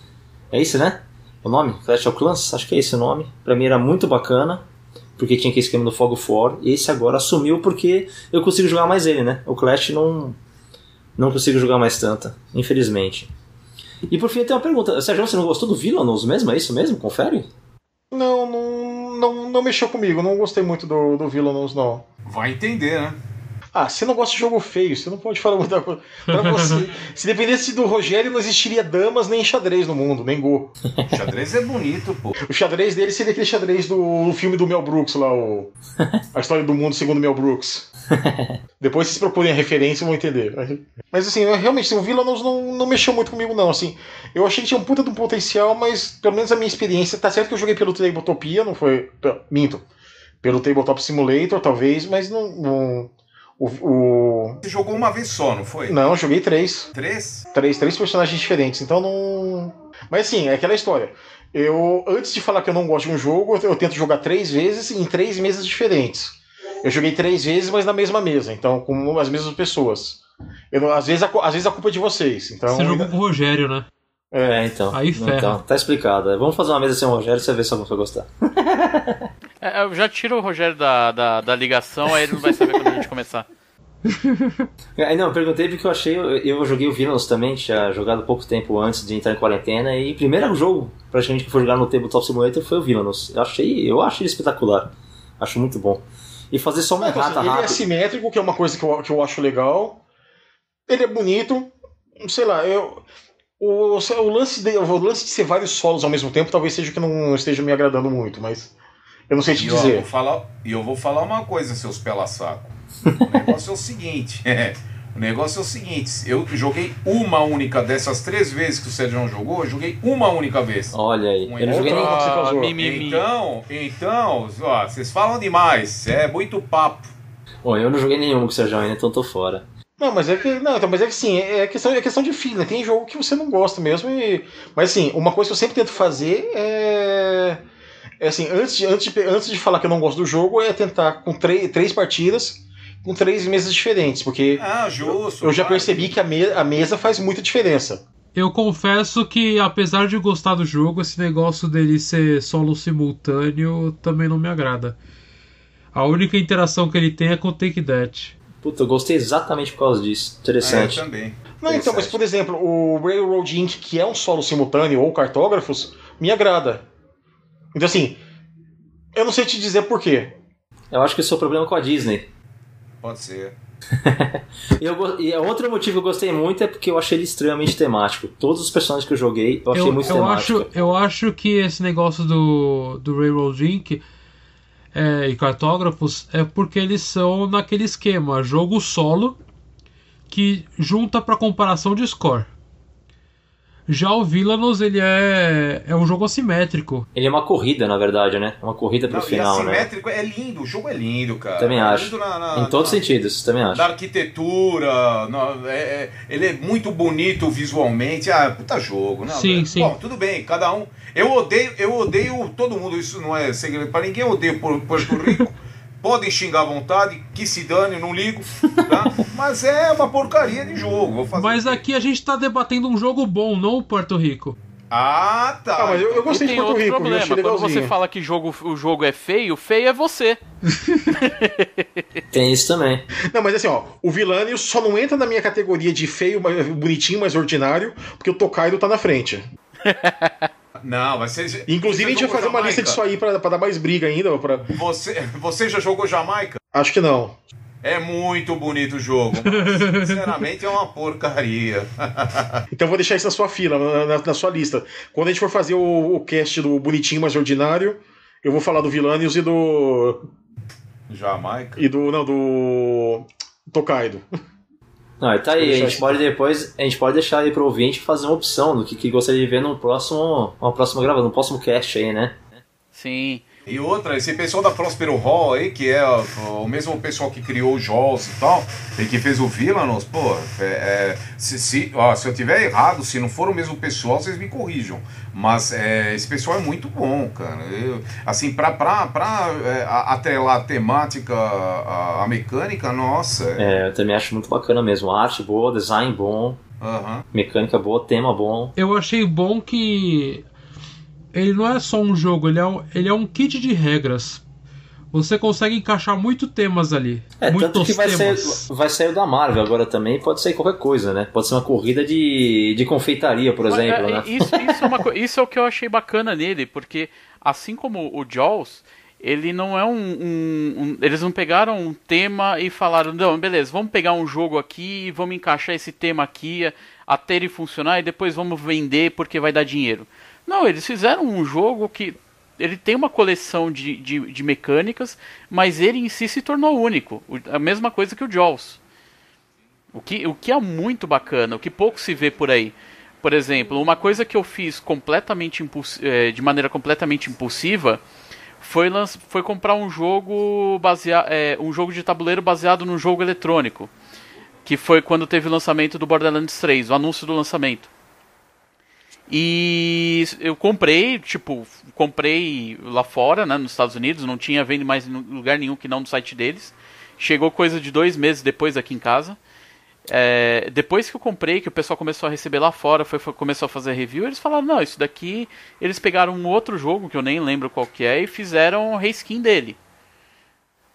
é esse, né? O nome? Clash of Clans? Acho que é esse o nome. Pra mim era muito bacana, porque tinha aquele esquema do Fog of War. E esse agora sumiu porque eu consigo jogar mais ele, né? O Clash não, não consigo jogar mais tanto, infelizmente. E por fim, tenho uma pergunta. Sérgio, você não gostou do Villainous mesmo? É isso mesmo? Confere? Não, não, não, não mexeu comigo. Não gostei muito do, do Villainous, não. Vai entender, né? Ah, você não gosta de jogo feio, você não pode falar muita coisa. Pra você, se dependesse do Rogério, não existiria damas nem xadrez no mundo, nem go. xadrez é bonito, pô. O xadrez dele seria aquele xadrez do filme do Mel Brooks lá, o... A História do Mundo segundo Mel Brooks. Depois vocês procurem a referência vão entender. Mas assim, realmente, o Villainous não, não mexeu muito comigo, não. Assim, eu achei que tinha um puta de um potencial, mas pelo menos a minha experiência, tá certo que eu joguei pelo Tabletopia, não foi. Minto. Pelo Tabletop Simulator, talvez, mas não, não o, o, Você jogou uma vez só, não foi? Não, eu joguei três. Três? Três, três personagens diferentes, então não. Mas assim, é aquela história. Eu, antes de falar que eu não gosto de um jogo, eu tento jogar três vezes em três mesas diferentes. Eu joguei três vezes, mas na mesma mesa, então com as mesmas pessoas. Eu, às, vezes a, às vezes a culpa é de vocês. Então, você jogou com o Rogério, né? É, então. Aí ferra. Então, tá explicado. Vamos fazer uma mesa sem o Rogério e você vê se alguém vai gostar. É, eu já tiro o Rogério da, da, da, ligação, aí ele não vai saber quando começar. É, não, perguntei porque eu achei. Eu, eu joguei o Villains também, tinha jogado pouco tempo antes de entrar em quarentena, e o primeiro jogo praticamente que foi jogar no Tabletop Simulator foi o Villains. Eu achei, eu achei ele espetacular. Acho muito bom. E fazer só uma errata Ele é assimétrico, que é uma coisa que eu, que eu acho legal. Ele é bonito. Sei lá, eu. O, o, lance de, o lance de ser vários solos ao mesmo tempo talvez seja que não esteja me agradando muito, mas eu não sei te e dizer. Eu vou falar, e eu vou falar uma coisa, seus pela-saco. O negócio é o seguinte. É, o negócio é o seguinte, eu joguei uma única dessas três vezes que o Sérgio jogou, eu joguei uma única vez. Olha aí, eu não joguei nem Então, então, ó, vocês falam demais, é muito papo. Bom, eu não joguei nenhum com o Sérgio ainda, então tô fora. Não, mas é que. Não, então, mas é que sim, é questão, é questão de feeling. Tem jogo que você não gosta mesmo. E, mas assim, uma coisa que eu sempre tento fazer é. É assim, antes de, antes, de, antes de falar que eu não gosto do jogo, é tentar com três, três partidas com três mesas diferentes. Porque ah, justo, eu já percebi que a, me, a mesa faz muita diferença. Eu confesso que, apesar de gostar do jogo, esse negócio dele ser solo simultâneo também não me agrada. A única interação que ele tem é com o Take That. Puta, eu gostei exatamente por causa disso. Interessante. É, eu também. Não, então, mas por exemplo, o Railroad Inc., que é um solo simultâneo ou cartógrafos, me agrada. Então, assim, eu não sei te dizer por quê. Eu acho que esse é o problema com a Disney. Pode ser. e, eu, e outro motivo que eu gostei muito é porque eu achei ele extremamente temático. Todos os personagens que eu joguei, eu achei Eu, muito eu temático. acho, eu acho que esse negócio do, do Railroad Inc. é, e cartógrafos é porque eles são naquele esquema, jogo solo que junta para comparação de score. Já o Villanos ele é, é um jogo assimétrico. Ele é uma corrida, na verdade, né? Uma corrida pro Não, final, e né? assimétrico é lindo, o jogo é lindo, cara. Também É acho. lindo na- na- em todos os sentidos, também acho. Da arquitetura, na- é- é- ele é muito bonito visualmente. Ah, puta jogo, não? Sim, é- sim. Bom, tudo bem, cada um. Eu odeio, eu odeio todo mundo, isso não é segredo pra ninguém, eu odeio Por- Porto Rico. Podem xingar à vontade, que se dane, eu não ligo, tá? Mas é uma porcaria de jogo. Vou fazer Mas aqui a gente tá debatendo um jogo bom, não o Porto Rico. Ah, tá. Ah, mas eu, eu E gostei de tem Porto outro Rico, problema, quando você fala que jogo, o jogo é feio, feio é você. Tem isso também. Não, mas assim, ó, o Vilanius só não entra na minha categoria de feio, mas- bonitinho, mas ordinário, porque o Tokaido tá na frente. Não, mas você. Inclusive, a gente vai fazer uma lista disso Jamaica? aí pra, pra dar mais briga ainda. Pra... Você, você já jogou Jamaica? Acho que não. É muito bonito o jogo, mas sinceramente é uma porcaria. Então vou deixar isso na sua fila, na, na- na sua lista. Quando a gente for fazer o, o cast do bonitinho, mas ordinário, eu vou falar do Vilanius e do. Jamaica? E do. Não, do. Tokaido. Não, e tá aí, a gente assim. pode depois, a gente pode deixar aí pro ouvinte fazer uma opção do que, que gostaria de ver no próximo, uma próxima gravação, no próximo cast aí, né? Sim. E outra, esse pessoal da Prospero Hall aí, que é o mesmo pessoal que criou o Jaws e tal, e que fez o Villanos, pô, é, é, se, se, ó, se eu tiver errado, se não for o mesmo pessoal, vocês me corrijam. Mas é, esse pessoal é muito bom, cara. Eu, assim, pra, pra, pra é, a- atrelar a temática, a, a mecânica, nossa. é- eu também acho muito bacana mesmo. Arte boa, design bom, aham. mecânica boa, tema bom. Eu achei bom que ele não é só um jogo, ele é um, ele é um kit de regras. Você consegue encaixar muito temas ali. É, muitos tanto que vai temas. vai sair o da Marvel agora também, pode ser qualquer coisa, né? Pode ser uma corrida de, de confeitaria, por Mas, exemplo, é, né? Isso, isso, é uma isso é o que eu achei bacana nele, porque assim como o Jaws, ele não é um, um- um- Eles não pegaram um tema e falaram, não, beleza, vamos pegar um jogo aqui e vamos encaixar esse tema aqui até ele funcionar e depois vamos vender porque vai dar dinheiro. Não, eles fizeram um jogo que. Ele tem uma coleção de, de, de mecânicas, mas ele em si se tornou único. A mesma coisa que o Jaws. O que, o que é muito bacana, o que pouco se vê por aí. Por exemplo, uma coisa que eu fiz completamente eh, de maneira completamente impulsiva foi, foi comprar um jogo basea eh, um jogo de tabuleiro baseado num jogo eletrônico. Que foi quando teve o lançamento do Borderlands 3, o anúncio do lançamento. E eu comprei, tipo, comprei lá fora, né, nos Estados Unidos, não tinha venda mais em lugar nenhum que não no site deles. Chegou coisa de dois meses depois aqui em casa. É, depois que eu comprei, que o pessoal começou a receber lá fora, foi, foi- começou a fazer review, eles falaram, não, isso daqui. Eles pegaram um outro jogo que eu nem lembro qual que é e fizeram reskin dele.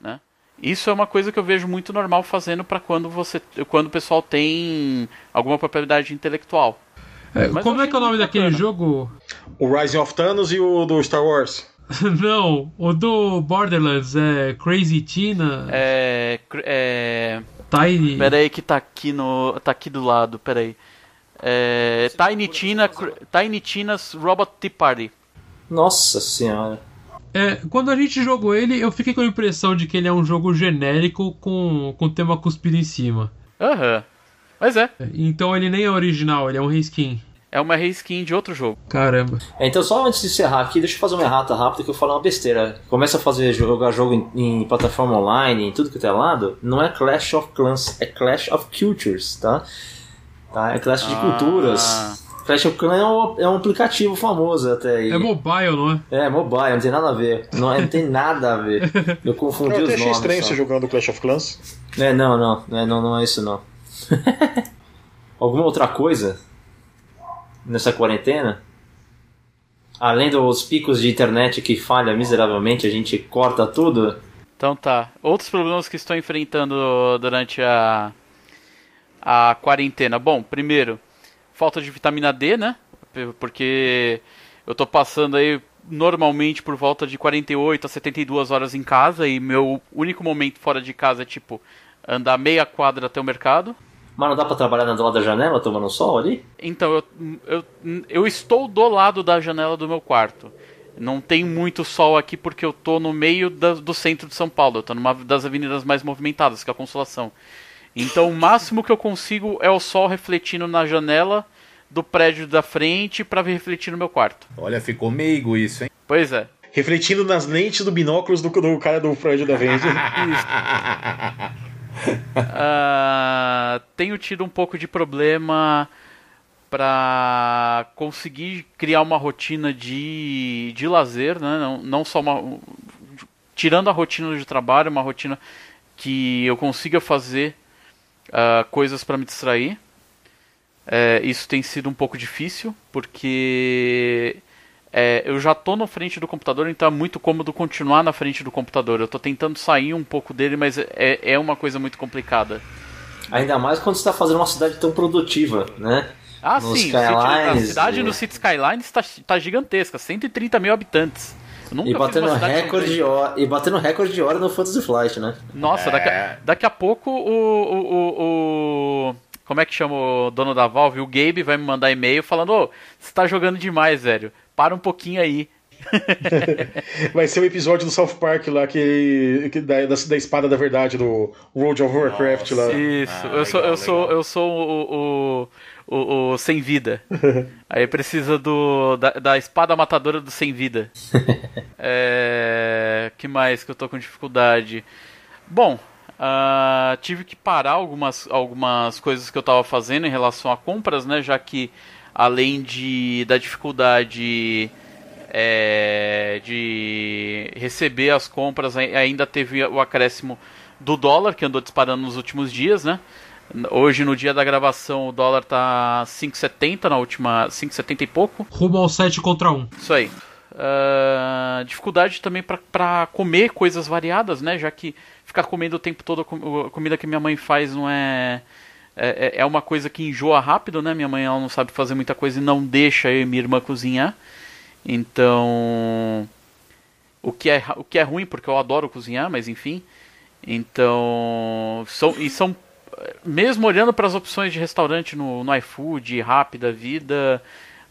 Né? Isso é uma coisa que eu vejo muito normal fazendo para quando você. quando o pessoal tem alguma propriedade intelectual. É, Mas como é que é o nome daquele bacana. jogo? O Rising of Thanos e o do Star Wars. não, o do Borderlands é Crazy Tina, É. é Tiny. Pera aí que tá aqui no. tá aqui do lado, pera aí. É, Tiny, Tina, Tiny Tina's Robot Tea Party. Nossa senhora. É, quando a gente jogou ele, eu fiquei com a impressão de que ele é um jogo genérico com, com tema cuspido em cima. Aham. Mas é, Então ele nem é original, ele é um reskin. é uma reskin de outro jogo. Caramba. É, então, só antes de encerrar aqui, deixa eu fazer uma errata rápida que eu falo uma besteira. Começa a fazer jogar jogo em, em plataforma online, em tudo que é lado, não é Clash of Clans, é Clash of Cultures, tá? tá? É Clash de Ah. Culturas. Clash of Clans é um, é um aplicativo famoso até aí. É mobile, não é? É, mobile, não tem nada a ver. Não, é- não tem nada a ver. Eu confundi Eu os até achei nomes. estranho só. você jogando Clash of Clans. É, não, não, não, é- não, não é isso não. Alguma outra coisa nessa quarentena? Além dos picos de internet que falha miseravelmente, a gente corta tudo. Então tá. Outros problemas que estou enfrentando durante a, a quarentena. Bom, primeiro, falta de vitamina D, né? Porque eu tô passando aí normalmente por volta de 48 a 72 horas em casa e meu único momento fora de casa é tipo andar meia quadra até o mercado. Mas não dá pra trabalhar do lado da janela tomando sol ali? Então, eu, eu, eu estou do lado da janela do meu quarto. Não tem muito sol aqui porque eu tô no meio da, do centro de São Paulo. Eu tô numa das avenidas mais movimentadas, que é a Consolação. Então o máximo que eu consigo é o sol refletindo na janela do prédio da frente para refletir no meu quarto. Olha, ficou meigo isso, hein? Pois é. Refletindo nas lentes do binóculos do, do cara do prédio da frente. uh, tenho tido um pouco de problema para conseguir criar uma rotina de, de lazer, né? não, não só uma. Tirando a rotina de trabalho, uma rotina que eu consiga fazer uh, coisas para me distrair. É, isso tem sido um pouco difícil, porque é, eu já estou na frente do computador, então é muito cômodo continuar na frente do computador. Eu estou tentando sair um pouco dele, mas é, é uma coisa muito complicada. Ainda mais quando você está fazendo uma cidade tão produtiva, né? Ah, sim. Skylines, a cidade e... no City Skylines está tá gigantesca, 130 mil habitantes. E batendo, recorde de hora, e batendo recorde de hora no Fantasy Flight, né? Nossa, é. daqui, a, daqui a pouco o, o, o, o, Como é que chama o dono da Valve? O Gabe vai me mandar e-mail falando: Ô, oh, você tá jogando demais, velho. Para um pouquinho aí. Vai ser o um episódio do South Park lá que, que da, da, da, espada da verdade do World of Warcraft Nossa. lá. Isso, ah, eu, legal, sou, eu, sou, eu sou o, o o, o sem vida. Aí precisa do da, da, espada matadora do sem vida. é, que mais que eu tô com dificuldade? Bom, uh, tive que parar algumas, algumas coisas que eu tava fazendo em relação a compras, né? Já que além de da dificuldade é, de receber as compras, ainda teve o acréscimo do dólar que andou disparando nos últimos dias, né? Hoje, no dia da gravação, o dólar tá 5,70 na última. 5,70 e pouco. Rumo ao 7 contra 1. Isso aí. Uh, dificuldade também para comer coisas variadas, né? Já que ficar comendo o tempo todo a comida que minha mãe faz não é, é. É, uma coisa que enjoa rápido, né? Minha mãe ela não sabe fazer muita coisa e não deixa eu e minha irmã cozinhar. Então. O que é, o que é ruim, porque eu adoro cozinhar, mas enfim. Então. São, e são mesmo olhando para as opções de restaurante no, no iFood, Rápida Vida,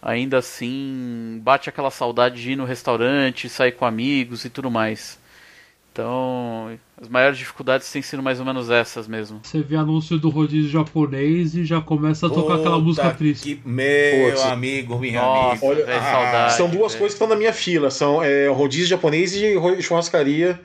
ainda assim bate aquela saudade de ir no restaurante, sair com amigos e tudo mais. Então, as maiores dificuldades têm sido mais ou menos essas mesmo. Você vê anúncio do rodízio japonês e já começa a tocar Puta aquela música triste. Que... Meu amigo, minha amiga. Olha, ah, saudade, são duas véio. coisas que estão na minha fila. São é, rodízio japonês e churrascaria.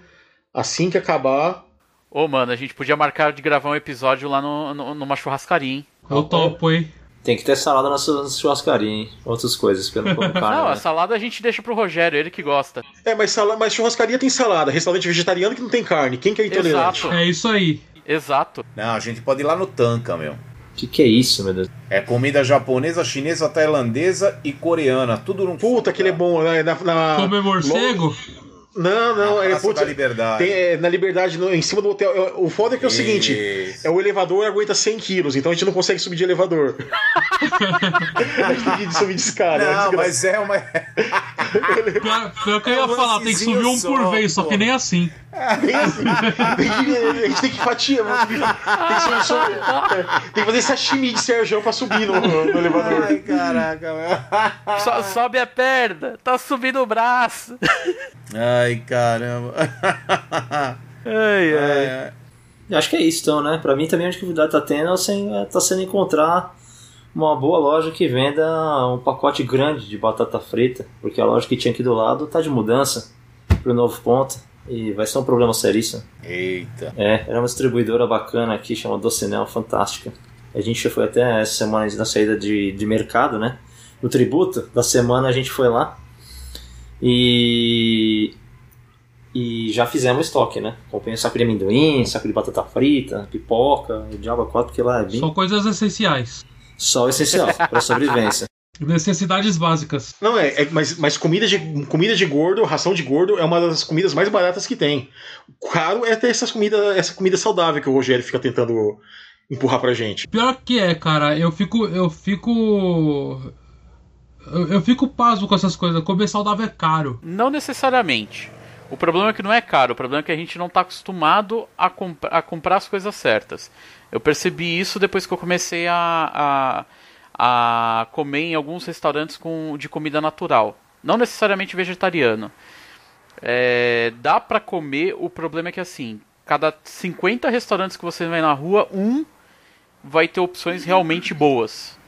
Assim que acabar, Ô, oh, mano, a gente podia marcar de gravar um episódio lá no, no, numa churrascaria, hein? Eu topo, hein? Tem que ter salada na churrascaria, hein? Outras coisas, porque eu não como carne. não, né? a salada a gente deixa pro Rogério, ele que gosta. É, mas, sala... mas churrascaria tem salada. Restaurante vegetariano que não tem carne. Quem que é intolerante? Exato. É isso aí. Exato. Não, a gente pode ir lá no Tanca, meu. Que que é isso, meu Deus? É comida japonesa, chinesa, tailandesa e coreana. Tudo num Puta, aquele é bom, né? Na, na... Comer morcego? Não, não, é putz, da liberdade. Tem, é, na liberdade, no, em cima do hotel. É, o foda é que é o Isso. seguinte: é o elevador aguenta 100 quilos, então a gente não consegue subir de elevador. a gente tem que subir de escada. Não, mas é uma. pior, que eu ia é falar, tem que subir um só, por vez, pô. só que nem assim. Nem assim. a gente tem que fatia, tem que, subir, tem que fazer sashimi de Sérgio pra subir no, no, elevador. Ai, caraca, meu. So, sobe a perna, tá subindo o braço. Ai, caramba. ai, ai. ai. Acho que é isso, então, né? Pra mim também a dificuldade tá tendo é, tá sendo encontrar uma boa loja que venda um pacote grande de batata frita, porque a loja que tinha aqui do lado tá de mudança pro novo ponto e vai ser um problema seríssimo. Eita. É, era uma distribuidora bacana aqui, chama Docinel, fantástica. A gente foi até essa semana na saída de, de mercado, né? No tributo da semana a gente foi lá e e já fizemos estoque, né? Comprei um saco de amendoim, saco de batata frita, pipoca, diabo 4, porque lá é bem... Só coisas essenciais. Só o essencial, para sobrevivência. Necessidades básicas. Não, é, é mas, mas comida, de, comida de gordo, ração de gordo, é uma das comidas mais baratas que tem. O caro é ter essas comida, essa comida saudável que o Rogério fica tentando empurrar pra gente. Pior que é, cara, eu fico. Eu fico. Eu, eu fico pasmo com essas coisas. Comer saudável é caro. Não necessariamente. O problema é que não é caro, o problema é que a gente não está acostumado a, comp a comprar as coisas certas. Eu percebi isso depois que eu comecei a, a, a comer em alguns restaurantes com, de comida natural. Não necessariamente vegetariano. É, dá para comer, o problema é que assim, cada 50 restaurantes que você vai na rua, um vai ter opções realmente boas,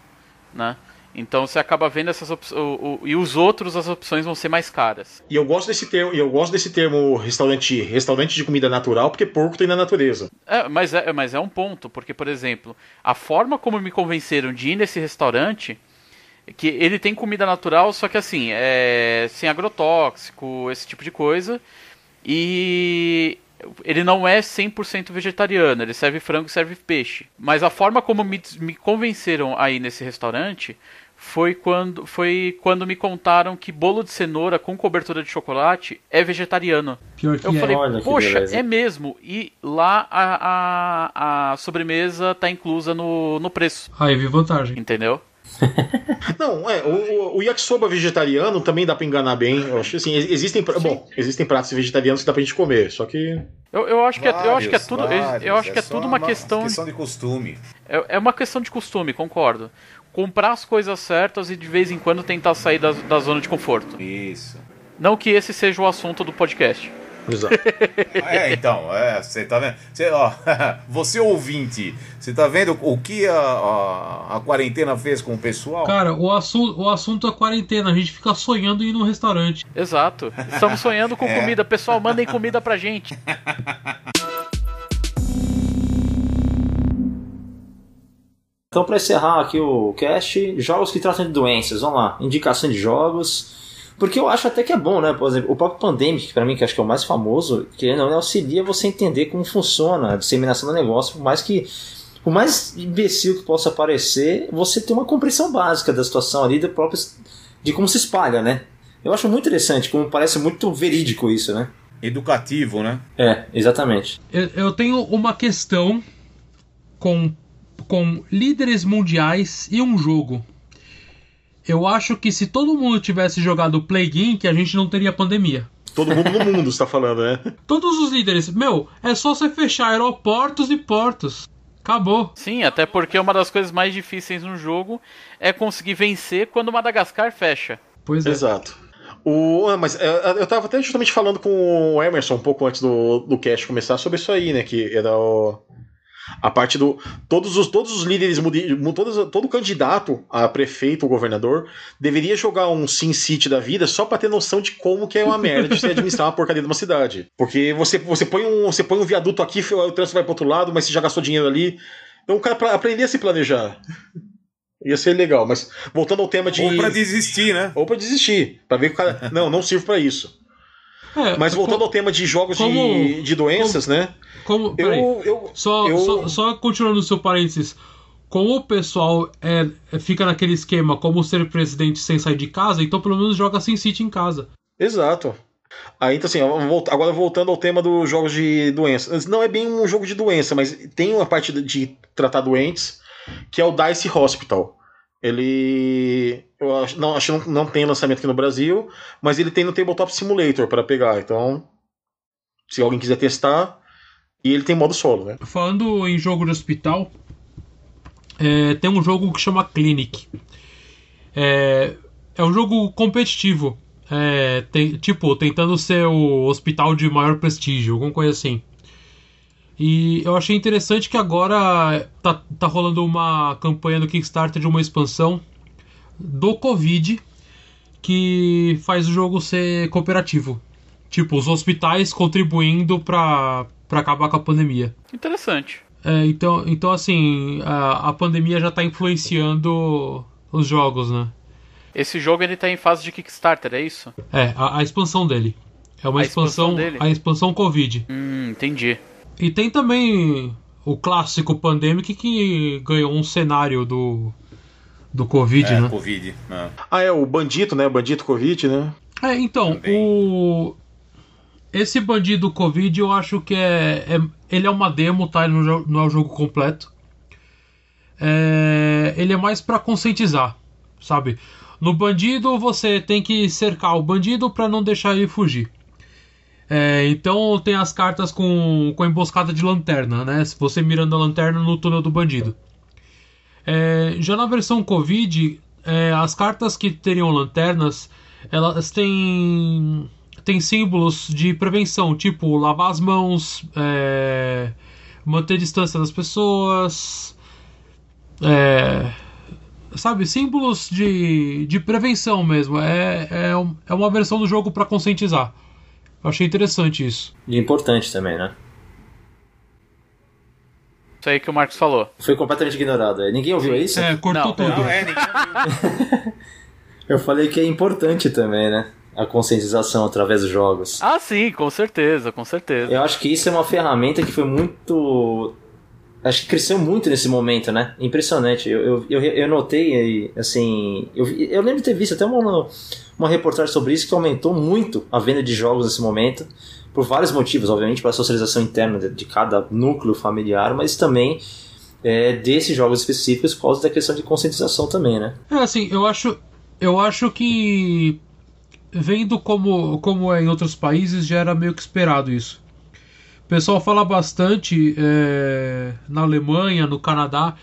né? Então você acaba vendo essas opções. E os outros, as opções vão ser mais caras. E eu gosto desse termo, eu gosto desse termo restaurante, restaurante de comida natural, porque porco tem na natureza. É, mas é, mas é um ponto, porque, por exemplo, a forma como me convenceram de ir nesse restaurante que ele tem comida natural, só que assim, é sem agrotóxico, esse tipo de coisa. E ele não é 100% vegetariano, ele serve frango e serve peixe. Mas a forma como me, me convenceram aí nesse restaurante foi quando, foi quando me contaram que bolo de cenoura com cobertura de chocolate é vegetariano. Pior que Eu é. falei, Olha poxa, beleza." é mesmo. E lá a, a, a sobremesa tá inclusa no, no preço, Aí vi vantagem. entendeu? Não, é, o, o yakisoba vegetariano também dá pra enganar bem. Eu acho que assim, existem, pra- bom, existem pratos vegetarianos que dá pra gente comer, só que Eu, eu acho que é, eu acho que é Vários, tudo, vários, eu acho que é só tudo uma questão, questão de costume. é, é uma questão de costume, concordo. Comprar as coisas certas e de vez em quando tentar sair da, da zona de conforto. Isso. Não que esse seja o assunto do podcast. Exato. É, então, é, você tá vendo? Você, ó, você ouvinte, você tá vendo o que a, a, a quarentena fez com o pessoal? Cara, o, assu o assunto é quarentena. A gente fica sonhando em ir num restaurante. Exato. Estamos sonhando com É. comida. Pessoal, mandem comida pra gente. Então, para encerrar aqui o cast, jogos que tratam de doenças. Vamos lá, indicação de jogos. Porque eu acho até que é bom, né? Por exemplo, o próprio Pandemic, para mim, que acho que é o mais famoso, que não auxilia você a entender como funciona a disseminação do negócio, por mais que. Por mais imbecil que possa parecer, você tem uma compreensão básica da situação ali, da própria, de como se espalha, né? Eu acho muito interessante, como parece muito verídico isso, né? Educativo, né? É, exatamente. Eu, eu tenho uma questão com, com líderes mundiais e um jogo. Eu acho que se todo mundo tivesse jogado Plague Inc., a gente não teria pandemia. todo mundo no mundo está falando, né? Todos os líderes, meu, é só você fechar aeroportos e portos. Acabou. Sim, até porque uma das coisas mais difíceis no jogo é conseguir vencer quando Madagascar fecha. Pois é. Exato. O, ah, mas é, eu tava até justamente falando com o Emerson um pouco antes do, do cast começar sobre isso aí, né? Que era o, a parte do. Todos os, todos os líderes, todos, todo candidato a prefeito ou governador deveria jogar um Sim City da vida só pra ter noção de como que é uma merda de se administrar uma porcaria de uma cidade. Porque você, você, põe um, você põe um viaduto aqui, o trânsito vai pro outro lado, mas você já gastou dinheiro ali. Então o cara pra aprender a se planejar. Ia ser legal, mas voltando ao tema de. Ou pra desistir, né? Ou pra desistir. Pra ver que o cara. Não, não sirvo pra isso. É, Mas voltando co- ao tema de jogos de, como- de doenças, né? como, Eu, eu, só, eu- só, só continuando o seu parênteses. Como o pessoal é, é- fica naquele esquema como ser presidente sem sair de casa, então pelo menos joga Sin City em casa. Exato. Aí, então, assim, agora voltando ao tema dos jogos de doenças. Não é bem um jogo de doença, mas tem uma parte de- de tratar doentes, que é o Dice Hospital. Ele. Eu acho, não, acho que não, não tem lançamento aqui no Brasil, mas ele tem no Tabletop Simulator para pegar. Então, se alguém quiser testar. E ele tem modo solo, né? Falando em jogo de hospital, é, tem um jogo que chama Clinic. É, é um jogo competitivo. É, tem- tipo, tentando ser o hospital de maior prestígio, alguma coisa assim. E eu achei interessante que agora tá, tá rolando uma campanha no Kickstarter de uma expansão do Covid que faz o jogo ser cooperativo. Tipo, os hospitais contribuindo pra, pra acabar com a pandemia. Interessante. É, então, então, assim, a, a pandemia já tá influenciando os jogos, né? Esse jogo ele tá em fase de Kickstarter, é isso? É, a, a expansão dele. É uma A expansão expansão, dele? a expansão Covid. Hum, entendi. E tem também o clássico Pandemic que ganhou um cenário do do Covid, É, né? Covid. é. Ah, é o Bandito, né? Bandito Covid, né? É, então, Também. o. Esse bandido Covid eu acho que é, é- Ele é uma demo, tá? Ele não, é o jogo completo. É, ele é mais pra conscientizar, sabe? No bandido você tem que cercar o bandido pra não deixar ele fugir. É, então tem as cartas com, com a emboscada de lanterna, né? Se você mirando a lanterna no túnel do bandido. É, já na versão Covid, é, as cartas que teriam lanternas, elas têm, têm símbolos de prevenção, tipo lavar as mãos, é, manter distância das pessoas, é, sabe, símbolos de, de prevenção mesmo. É, é, é uma versão do jogo para conscientizar. Eu achei interessante isso. E importante também, né? Isso aí que o Marcos falou. Foi completamente ignorado. é. Ninguém ouviu isso? É, cortou Não, tudo. Não, é, ninguém viu. Eu falei que é importante também, né? A conscientização através dos jogos. Ah, sim, com certeza, com certeza. Eu acho que isso é uma ferramenta que foi muito. Acho que cresceu muito nesse momento, né? Impressionante. Eu, eu, eu, eu notei, assim. Eu, eu lembro de ter visto até uma, uma reportagem sobre isso que aumentou muito a venda de jogos nesse momento. Por vários motivos, obviamente, para a socialização interna de, de cada núcleo familiar, mas também é, desses jogos específicos por causa da questão de conscientização também, né? É assim, eu acho, eu acho que vendo como, como é em outros países já era meio que esperado isso. O pessoal fala bastante é, na Alemanha, no Canadá,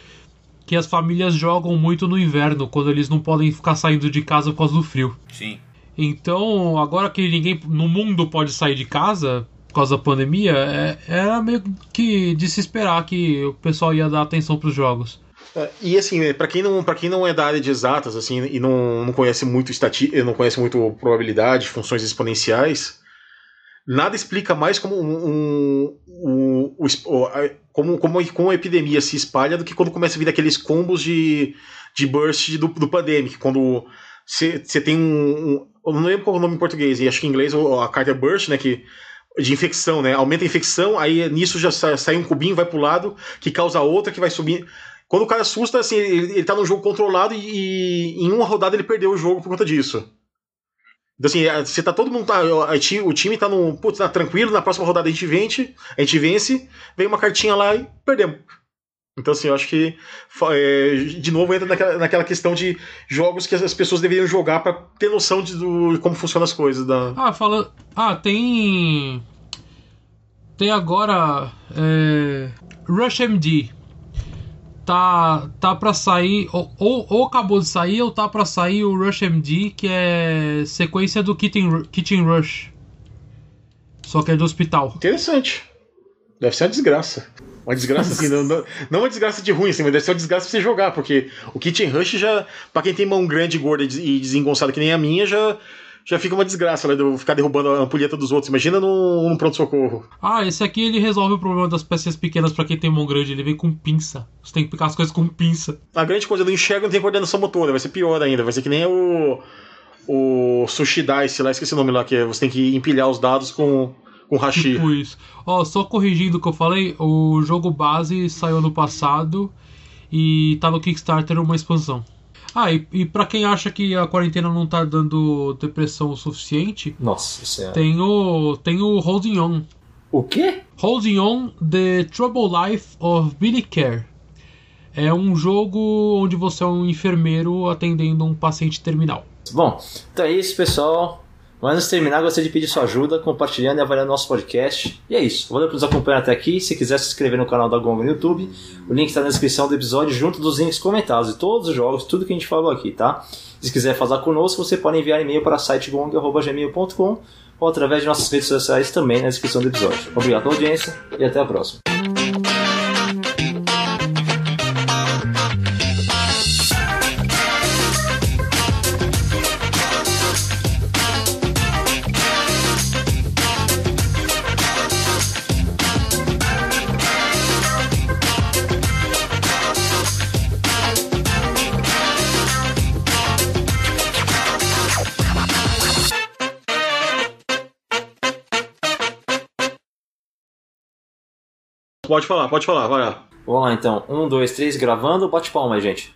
que as famílias jogam muito no inverno, quando eles não podem ficar saindo de casa por causa do frio. Sim. Então, agora que ninguém no mundo pode sair de casa por causa da pandemia, é- era meio que de se esperar que o pessoal ia dar atenção pros jogos. É, E assim, para quem não para quem não é da área de exatas assim e não, não conhece muito estati não conhece muito probabilidade, funções exponenciais, nada explica mais como um, um- um- como, como, como a epidemia se espalha do que quando começa a vir aqueles combos de, de burst do, do pandemic, quando você tem um- eu não lembro qual é o nome em português, e acho que em inglês a carta é burst, né, que de infecção, né? Aumenta a infecção, aí nisso já sai, um cubinho, vai pro lado, que causa outra, que vai subir. Quando o cara assusta, assim, ele, ele tá num jogo controlado e, e em uma rodada ele perdeu o jogo por conta disso. Então, assim, a- você tá todo mundo. Tá, o time tá num. Putz, tá tranquilo, na próxima rodada a gente vence, a gente vence, vem uma cartinha lá e perdemos. Então, assim, eu acho que. é, de novo entra naquela, naquela questão de jogos que as pessoas deveriam jogar pra ter noção de, do, como funcionam as coisas. Da... Ah, fala. Ah, tem. Tem agora. É... Rush MD. Tá, tá pra sair. Ou, ou, ou acabou de sair, ou tá pra sair o Rush MD, que é sequência do Kitchen, Kitchen Rush. Só que é do hospital. Interessante. Deve ser uma desgraça. Uma desgraça assim, não, não, não uma desgraça de ruim, assim, mas deve ser uma desgraça pra você jogar, porque o Kitchen Rush já, pra quem tem mão grande, gorda e des- desengonçada que nem a minha, já, já fica uma desgraça, né? De eu ficar derrubando a ampulheta dos outros. Imagina num, num pronto-socorro. Ah, esse aqui ele resolve o problema das peças pequenas pra quem tem mão grande. Ele vem com pinça. Você tem que picar as coisas com pinça. A grande coisa, eu não enxergo não tem coordenação motora, vai ser pior ainda, vai ser que nem o. O Sushi Dice lá, esqueci o nome lá, que é, você tem que empilhar os dados com, com hashi. Tipo isso. Ó, só corrigindo o que eu falei, o jogo base saiu ano passado e tá no Kickstarter uma expansão. Ah, e, e pra quem acha que a quarentena não tá dando depressão o suficiente, Nossa senhora. tem o, tem o Holding On. O quê? Holding On The Trouble Life of Billy Care. É um jogo onde você é um enfermeiro atendendo um paciente terminal. Bom, então é isso, pessoal. Mas antes de terminar, gostaria de pedir sua ajuda compartilhando e avaliando nosso podcast. E é isso. Valeu por nos acompanhar até aqui. Se quiser se inscrever no canal da Gonga no YouTube, o link está na descrição do episódio, junto dos links comentados de todos os jogos, tudo que a gente falou aqui, tá? Se quiser falar conosco, você pode enviar e-mail para sitegonga.gmail.com ou através de nossas redes sociais também na descrição do episódio. Obrigado pela audiência e até a próxima. Pode falar, pode falar, vai lá. Vamos lá então. Um, dois, três, gravando. Bate palma aí, gente.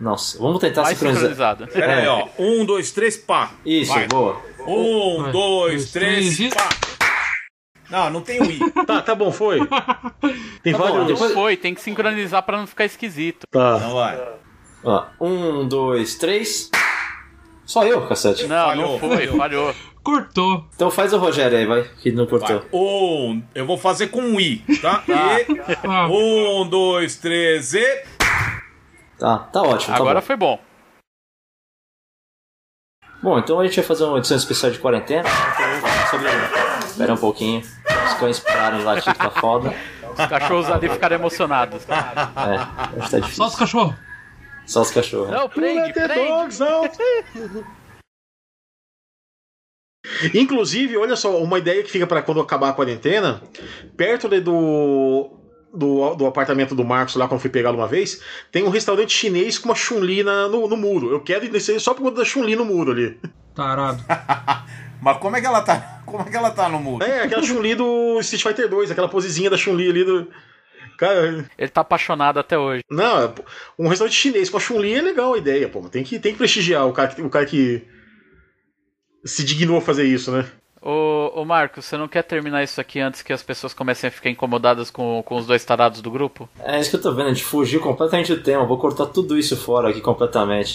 Nossa, vamos tentar Mais sincronizar. sincronizado. Pera aí, É. ó. Um, dois, três, pá. Isso, Vai. boa. Um, dois, três, pá. Não, não tem o i. Tá, tá bom, foi. Tem Tá bom, vários. depois- Foi, tem que sincronizar pra não ficar esquisito. Tá. Não vai. Ó, um, dois, três. Só eu, cacete. Não, Falhou, não foi, falhou. Cortou. Então faz o Rogério aí, vai, que não cortou. Um, eu vou fazer com um i, tá? E, Ah, um, dois, três e. Tá, tá ótimo. Tá Agora bom. foi bom. bom, então a gente vai fazer uma edição especial de quarentena. Sobre... Espera um pouquinho. Os cães pararam de latir, tá foda. Os cachorros ali ficaram emocionados. É, acho que tá difícil. só os cachorros. Só os cachorros. Não, prende, prende. dogs out. Inclusive, olha só, uma ideia que fica para quando acabar a quarentena, perto ali do, do, do apartamento do Marcos, lá quando eu fui pegá-lo uma vez, tem um restaurante chinês com uma Chun-Li na- no, no muro. Eu quero ir nesse aí só por conta da Chun-Li no muro ali. Tarado. Mas como é que ela tá? Como é que ela tá no muro? É, aquela Chun-Li do Street Fighter 2, aquela posezinha da Chun-Li ali do. Cara, Ele tá apaixonado até hoje. não, é, um restaurante chinês com a Chun-Li é legal a ideia, pô. Tem que, tem que prestigiar o cara, que- o cara que se dignou a fazer isso, né? Ô, ô Marcos, você não quer terminar isso aqui antes que as pessoas comecem a ficar incomodadas com, com os dois tarados do grupo? É isso que eu tô vendo, a gente fugiu completamente do tema. Vou cortar tudo isso fora aqui completamente.